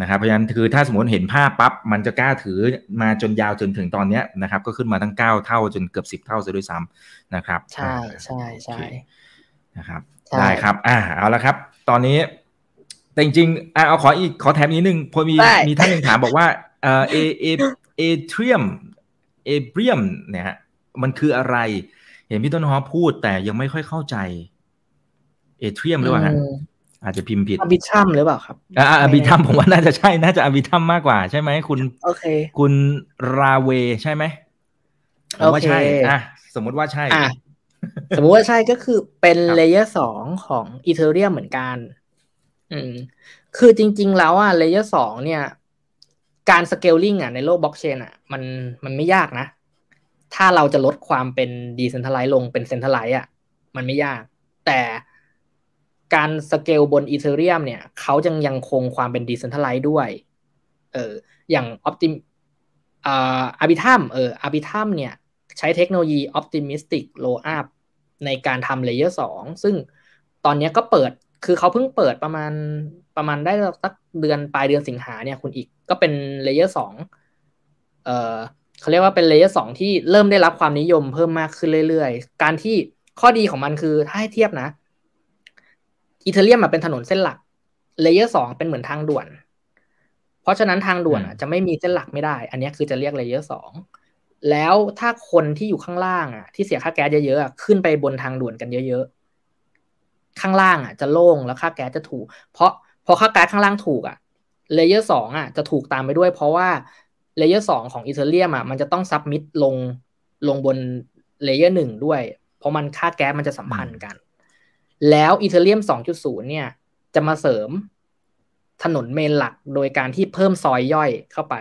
นะครับเพราะฉะนั้นคือถ้าสมมติเห็นภาพปั๊บมันจะกล้าถือมาจนยาวจนถึงตอนเนี้ยนะครับ ก็ขึ้นมาตั้งเก้าเท่าจนเกือบสิบเท่าซะด้วยซ้ำนะครับ ใช่ใช่ใช่นะครับได้ครับ อ่าเอาละครับ ตอนนี้ แต่จริงๆเอาขออีกขอแถมนิดนึงพอมีมีท่านหนึ่งถามบอกว่าเอเอเอเอเทรียมเอเบรียมเนี่ยฮะมันคืออะไร เห็นพี่ต้นฮอพูดแต่ยังไม่ค่อยเข้าใจ เอเทรียมหรือเปล่าฮะ อาจจะพิมพ์ผิด Arbi trum หรือเปล่าครับอ่า Arbitrum ผมว่าน่าจะใช่น่าจะ Arbitrum มากกว่าใช่ไหมคุณโอเค คุณราเวใช่ไหมผมว่าใช่อะสมมติว่าใช่อะสมมติว่าใช่ก็คือเป็น layer สองของ Ethereum เหมือนกัน อืม คือจริง ๆ แล้วอะ layer สองเนี่ย การ scaling อะในโลกบล็อกเชนอะ มันมันไม่ยากนะ ถ้าเราจะลดความเป็นdecentralized ลงเป็น centralized อะ มันไม่ยาก แต่ การสเกลบน Ethereum เนี่ยเขายังยังคงความเป็น decentralized ด้วย เอออย่าง Optim อ่า Arbitrum เออ Arbitrum เนี่ย ใช้เทคโนโลยี Optimistic Rollup ในการทำ layer สองซึ่งตอนนี้ก็เปิดคือเขาเพิ่งเปิดประมาณประมาณได้สักเดือนปลายเดือนสิงหาเนี่ยคุณอีกก็เป็น layer สองเออเขาเรียกว่าเป็น layer สองที่เริ่มได้รับความนิยมเพิ่มมากขึ้นเรื่อยๆ การที่ข้อดีของมันคือถ้าให้เทียบนะ Ethereum เป็นถนนเส้นหลัก layer สองเป็นเหมือนทางด่วน เพราะฉะนั้นทางด่วนจะไม่มีเส้นหลักไม่ได้ อันนี้คือจะเรียก layer สองแล้วถ้าคนที่อยู่ข้างล่างอะ ที่เสียค่าแก๊สเยอะๆขึ้นไปบนทางด่วนกันเยอะๆข้างล่างอะ จะโล่งแล้วค่าแก๊สจะถูก เพราะพอค่าแก๊สข้างล่างถูกอะ layer สองอะจะถูกตามไปด้วย เพราะว่า layer สองของ Ethereum อะมันจะต้อง submit ลงลงบน layer หนึ่งด้วย เพราะมันค่าแก๊สมันจะสัมพันธ์กัน แล้ว Ethereum สองจุดศูนย์เนี่ย จะมาเสริมถนน main หลักโดยการที่เพิ่มซอยย่อยเข้าไป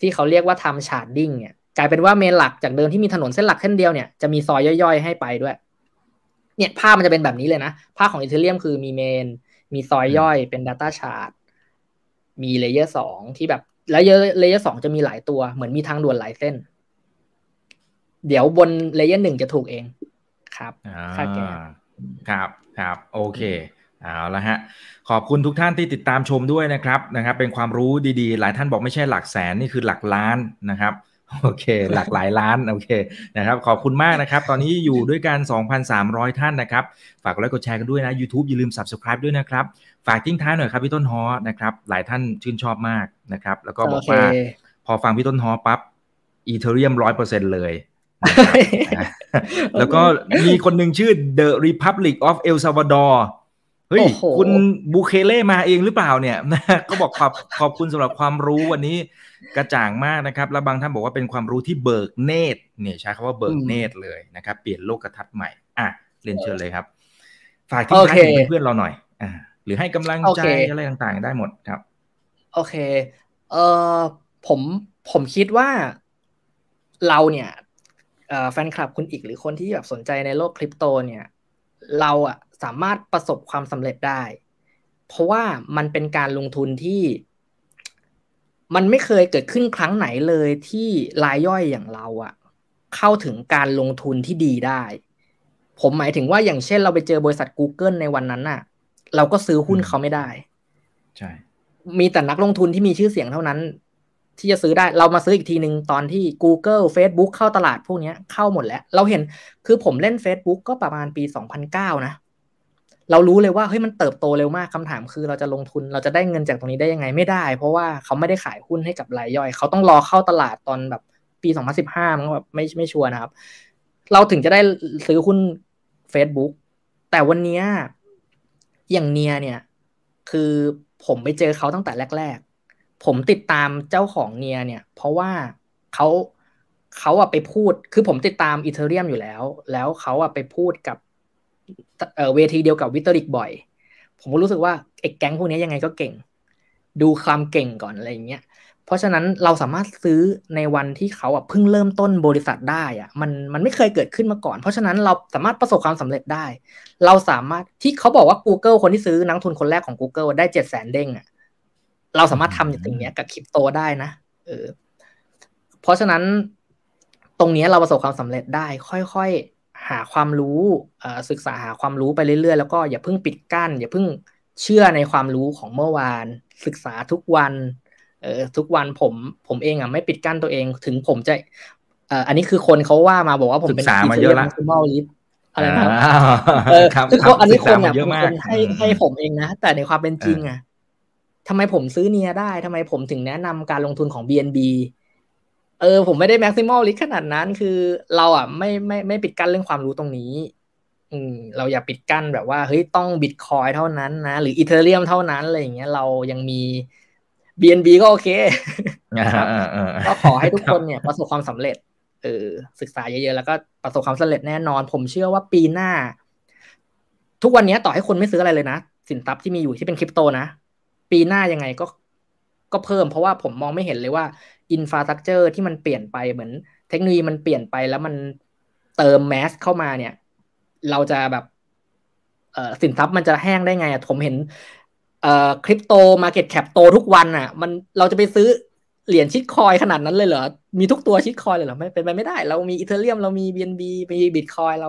ที่เขาเรียกว่าทำ sharding เนี่ยกลายเป็นว่า main หลักจากเดิมที่มีถนนเส้นหลักเส้นเดียวเนี่ยจะมีซอยย่อยๆให้ไปด้วย เนี่ยภาพมันจะเป็นแบบนี้เลยนะภาพของ Ethereum คือมี main มีซอยย่อยเป็น Data Chart มีเลเยอร์สองที่แบบ แล้วเลเยอร์สองจะมีหลายตัวเหมือนมีทางด่วนหลายเส้น เดี๋ยวบน layer หนึ่งจะถูกเองครับค่าแก๊ ครับครับโอเคเอาละฮะขอบคุณทุกท่านที่ติดตามชมด้วยนะครับนะครับ เป็นความรู้ดีๆ หลายท่านบอกไม่ใช่หลักแสนนี่คือหลักล้านนะครับโอเค หลากหลายล้านโอเคนะครับ ขอบคุณมากนะครับ ตอนนี้อยู่ด้วยกัน 2,300 ท่านนะครับ ฝากกดไลค์กดแชร์กันด้วยนะ YouTube อย่าลืม Subscribe ด้วยนะครับ ฝากทิ้งท้ายหน่อยครับพี่ต้นฮอนะครับ หลายท่านชื่นชอบมากนะครับ แล้วก็บอกว่าพอฟังพี่ต้นฮอปั๊บอีเทเรียมร้อยเปอร์เซ็นเลย แล้วก็มีคนหนึ่งชื่อ The Republic of El Salvador เฮ้ย คุณบูเคเล่มาเองหรือเปล่าเนี่ยก็บอกขอบขอบคุณสำหรับความรู้วันนี้กระจ่างมากนะครับ แล้วบางท่านบอกว่าเป็นความรู้ที่เบิกเนตรเนี่ยใช้คำว่าเบิกเนตรเลยนะครับ เปลี่ยนโลกทัศน์ใหม่ อะเรียนเชิญเลยครับ ฝากที่ท้ายเพื่อนเราหน่อยอ่าหรือให้กำลังใจอะไรต่างๆ ได้หมดครับ โอเค เออผมผมคิดว่าเราเนี่ย แฟนคลับคุณอีกหรือคนที่แบบสนใจในโลกคริปโตเนี่ย เราอะสามารถประสบความสำเร็จได้ เพราะว่ามันเป็นการลงทุนที่ มันไม่เคยเกิดขึ้นครั้งไหนเลยที่รายย่อยอย่างเราอะเข้าถึงการลงทุนที่ดีได้ ผมหมายถึงว่าอย่างเช่นเราไปเจอบริษัท Google ในวันนั้นน่ะ เราก็ซื้อหุ้นเขาไม่ได้ ใช่ มีแต่นักลงทุนที่มีชื่อเสียงเท่านั้น ที่จะซื้อได้เรามาซื้ออีกทีหนึ่งตอนที่ Google Facebook เข้าตลาดพวกนี้เข้าหมดแล้ว เราเห็นคือผมเล่น Facebook ก็ประมาณปี 2009 นะ เรารู้เลยว่าเฮ้ยมันเติบโตเร็วมากคำถามคือเราจะลงทุนเราจะได้เงินจากตรงนี้ได้ยังไงไม่ได้ เพราะว่าเขาไม่ได้ขายหุ้นให้กับรายย่อย เขาต้องรอเข้าตลาดตอนแบบปีสองพันสิบห้ามันแบบไม่ไม่ชัวร์นะครับ เราถึงจะได้ซื้อหุ้น Facebook แต่วันนี้อย่างเนียเนี่ย คือผมไปเจอเขาตั้งแต่แรก ๆ ผมติดตามเจ้าของเนียเนี่ย เพราะว่าเขาเขาอะไปพูด คือผมติดตามอีเทเรียมอยู่แล้ว แล้วเขาอะไปพูดกับเวทีเดียวกับวิตเตอริกบ่อย ผมก็รู้สึกว่าไอ้แก๊งพวกนี้ยังไงก็เก่ง ดูความเก่งก่อนอะไรอย่างเงี้ย เพราะฉะนั้นเราสามารถซื้อในวันที่เขาอะเพิ่งเริ่มต้นบริษัทได้อะ มันมันไม่เคยเกิดขึ้นมาก่อน เพราะฉะนั้นเราสามารถประสบความสำเร็จได้ เราสามารถที่เขาบอกว่า Google คนที่ซื้อนักทุนคนแรกของ Google ได้เจ็ดแสนเด้งอะ เราสามารถทำอย่างนี้กับคริปโตได้นะเออเพราะฉะนั้นตรงนี้เราประสบความสำเร็จได้ ค่อยหาความรู้ศึกษาหาความรู้ไปเรื่อยๆ แล้วก็อย่าเพิ่งปิดกั้น อย่าเพิ่งเชื่อในความรู้ของเมื่อวาน ศึกษาทุกวันเออทุกวันผมผมเองอะไม่ปิดกั้นตัวเองถึงผมจะเอออันนี้คือคนเขาว่ามาบอกว่าผมเป็นมาเยอะละมอลลิสอะไรนะเออคืออันนี้คนเนี่ยเป็นให้ให้ผมเองนะ แต่ในความเป็นจริงอะ ทำไมผมซื้อเนียได้ทำไมผมถึงแนะนำการลงทุนของ BNB เออ ผมไม่ได้แม็กซิมอลลิขนาดนั้น คือเราอะไม่ไม่ไม่ปิดกั้นเรื่องความรู้ตรงนี้ อืมเราอย่าปิดกั้นแบบว่าเฮ้ยต้องบิตคอยเท่านั้นนะ หรืออีเทเรียมเท่านั้นอะไรอย่างเงี้ยเรายังมี BNB ก็โอเคก็ขอให้ทุกคนเนี่ยประสบความสำเร็จเออศึกษาเยอะๆแล้วก็ประสบความสำเร็จแน่นอน ผมเชื่อว่าปีหน้า ทุกวันนี้ต่อให้คนไม่ซื้ออะไรเลยนะ สินทรัพย์ที่มีอยู่ที่เป็นคริปโตนะ ปีหน้ายังไงก็ก็เพิ่มเพราะว่าผมมองไม่เห็นเลยว่า infrastructure ที่มันเปลี่ยนไปเหมือน เทคโนโลยีมันเปลี่ยนไปแล้วมันเติม mass เข้ามาเนี่ย เราจะแบบเออสินทรัพย์มันจะแห้งได้ไงอะผมเห็นเอ่อคริปโต market cap โตทุกวันอะ มันเราจะไปซื้อเหรียญชิดคอยขนาดนั้นเลยเหรอ มีทุกตัวชิดคอยเลยเหรอไม่เป็นไปไม่ได้ เรามีอีเทเรียมเรามี BNB มีบิตคอยเรา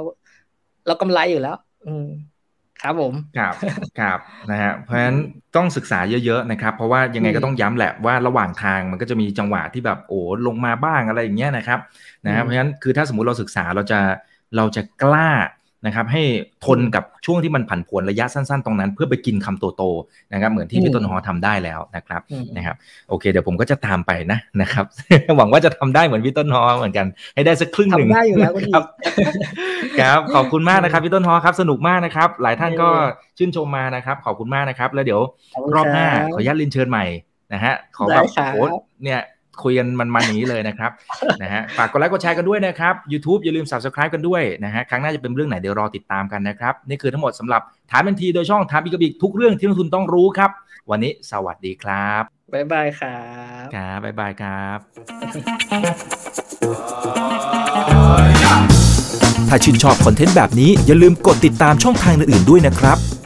เรากำไรอยู่แล้ว อืม ครับผมครับครับนะฮะเพราะฉะนั้นต้องศึกษาเยอะๆนะครับเพราะว่ายังไงก็ต้องย้ำแหละว่าระหว่างทางมันก็จะมีจังหวะที่แบบโอ้ลงมาบ้างอะไรอย่างเงี้ยนะครับนะฮะเพราะฉะนั้นคือถ้าสมมุติเราศึกษาเราจะเราจะกล้า นะครับให้ทนกับช่วงที่มันผันผวนระยะสั้นๆ ตรงนั้น เพื่อไปกินคำโตๆนะครับเหมือนที่พี่ต้นหอทำได้แล้วนะครับนะครับโอเค เดี๋ยวผมก็จะตามไปนะนะครับหวังว่าจะทำได้เหมือนพี่ต้นหอเหมือนกัน ให้ได้สักครึ่งหนึ่งทำได้อยู่แล้วคุณครับครับขอบคุณมากนะครับพี่ต้นฮอครับสนุกมากนะครับ หลายท่านก็ชื่นชมมานะครับ ขอบคุณมากนะครับ แล้วเดี๋ยวรอบหน้าขออนุญาตเรียนเชิญใหม่นะฮะขอแบบโอ้เนี่ย คุยกันมันๆอย่างนี้เลยนะครับนะฮะฝากกดไลค์กดแชร์กันด้วยนะครับ YouTube อย่าลืม Subscribe กันด้วยนะฮะครั้งหน้าจะเป็นเรื่องไหนเดี๋ยวรอติดตามกันนะครับ นี่คือทั้งหมดสำหรับถามบันทีโดยช่องถามอีกบิกทุกเรื่องที่นักทุนต้องรู้ครับ วันนี้สวัสดีครับบ๊ายบายครับครับบ๊ายบายครับถ้าชื่นชอบคอนเทนต์แบบนี้อย่าลืมกดติดตามช่องทางอื่นๆด้วยนะครับ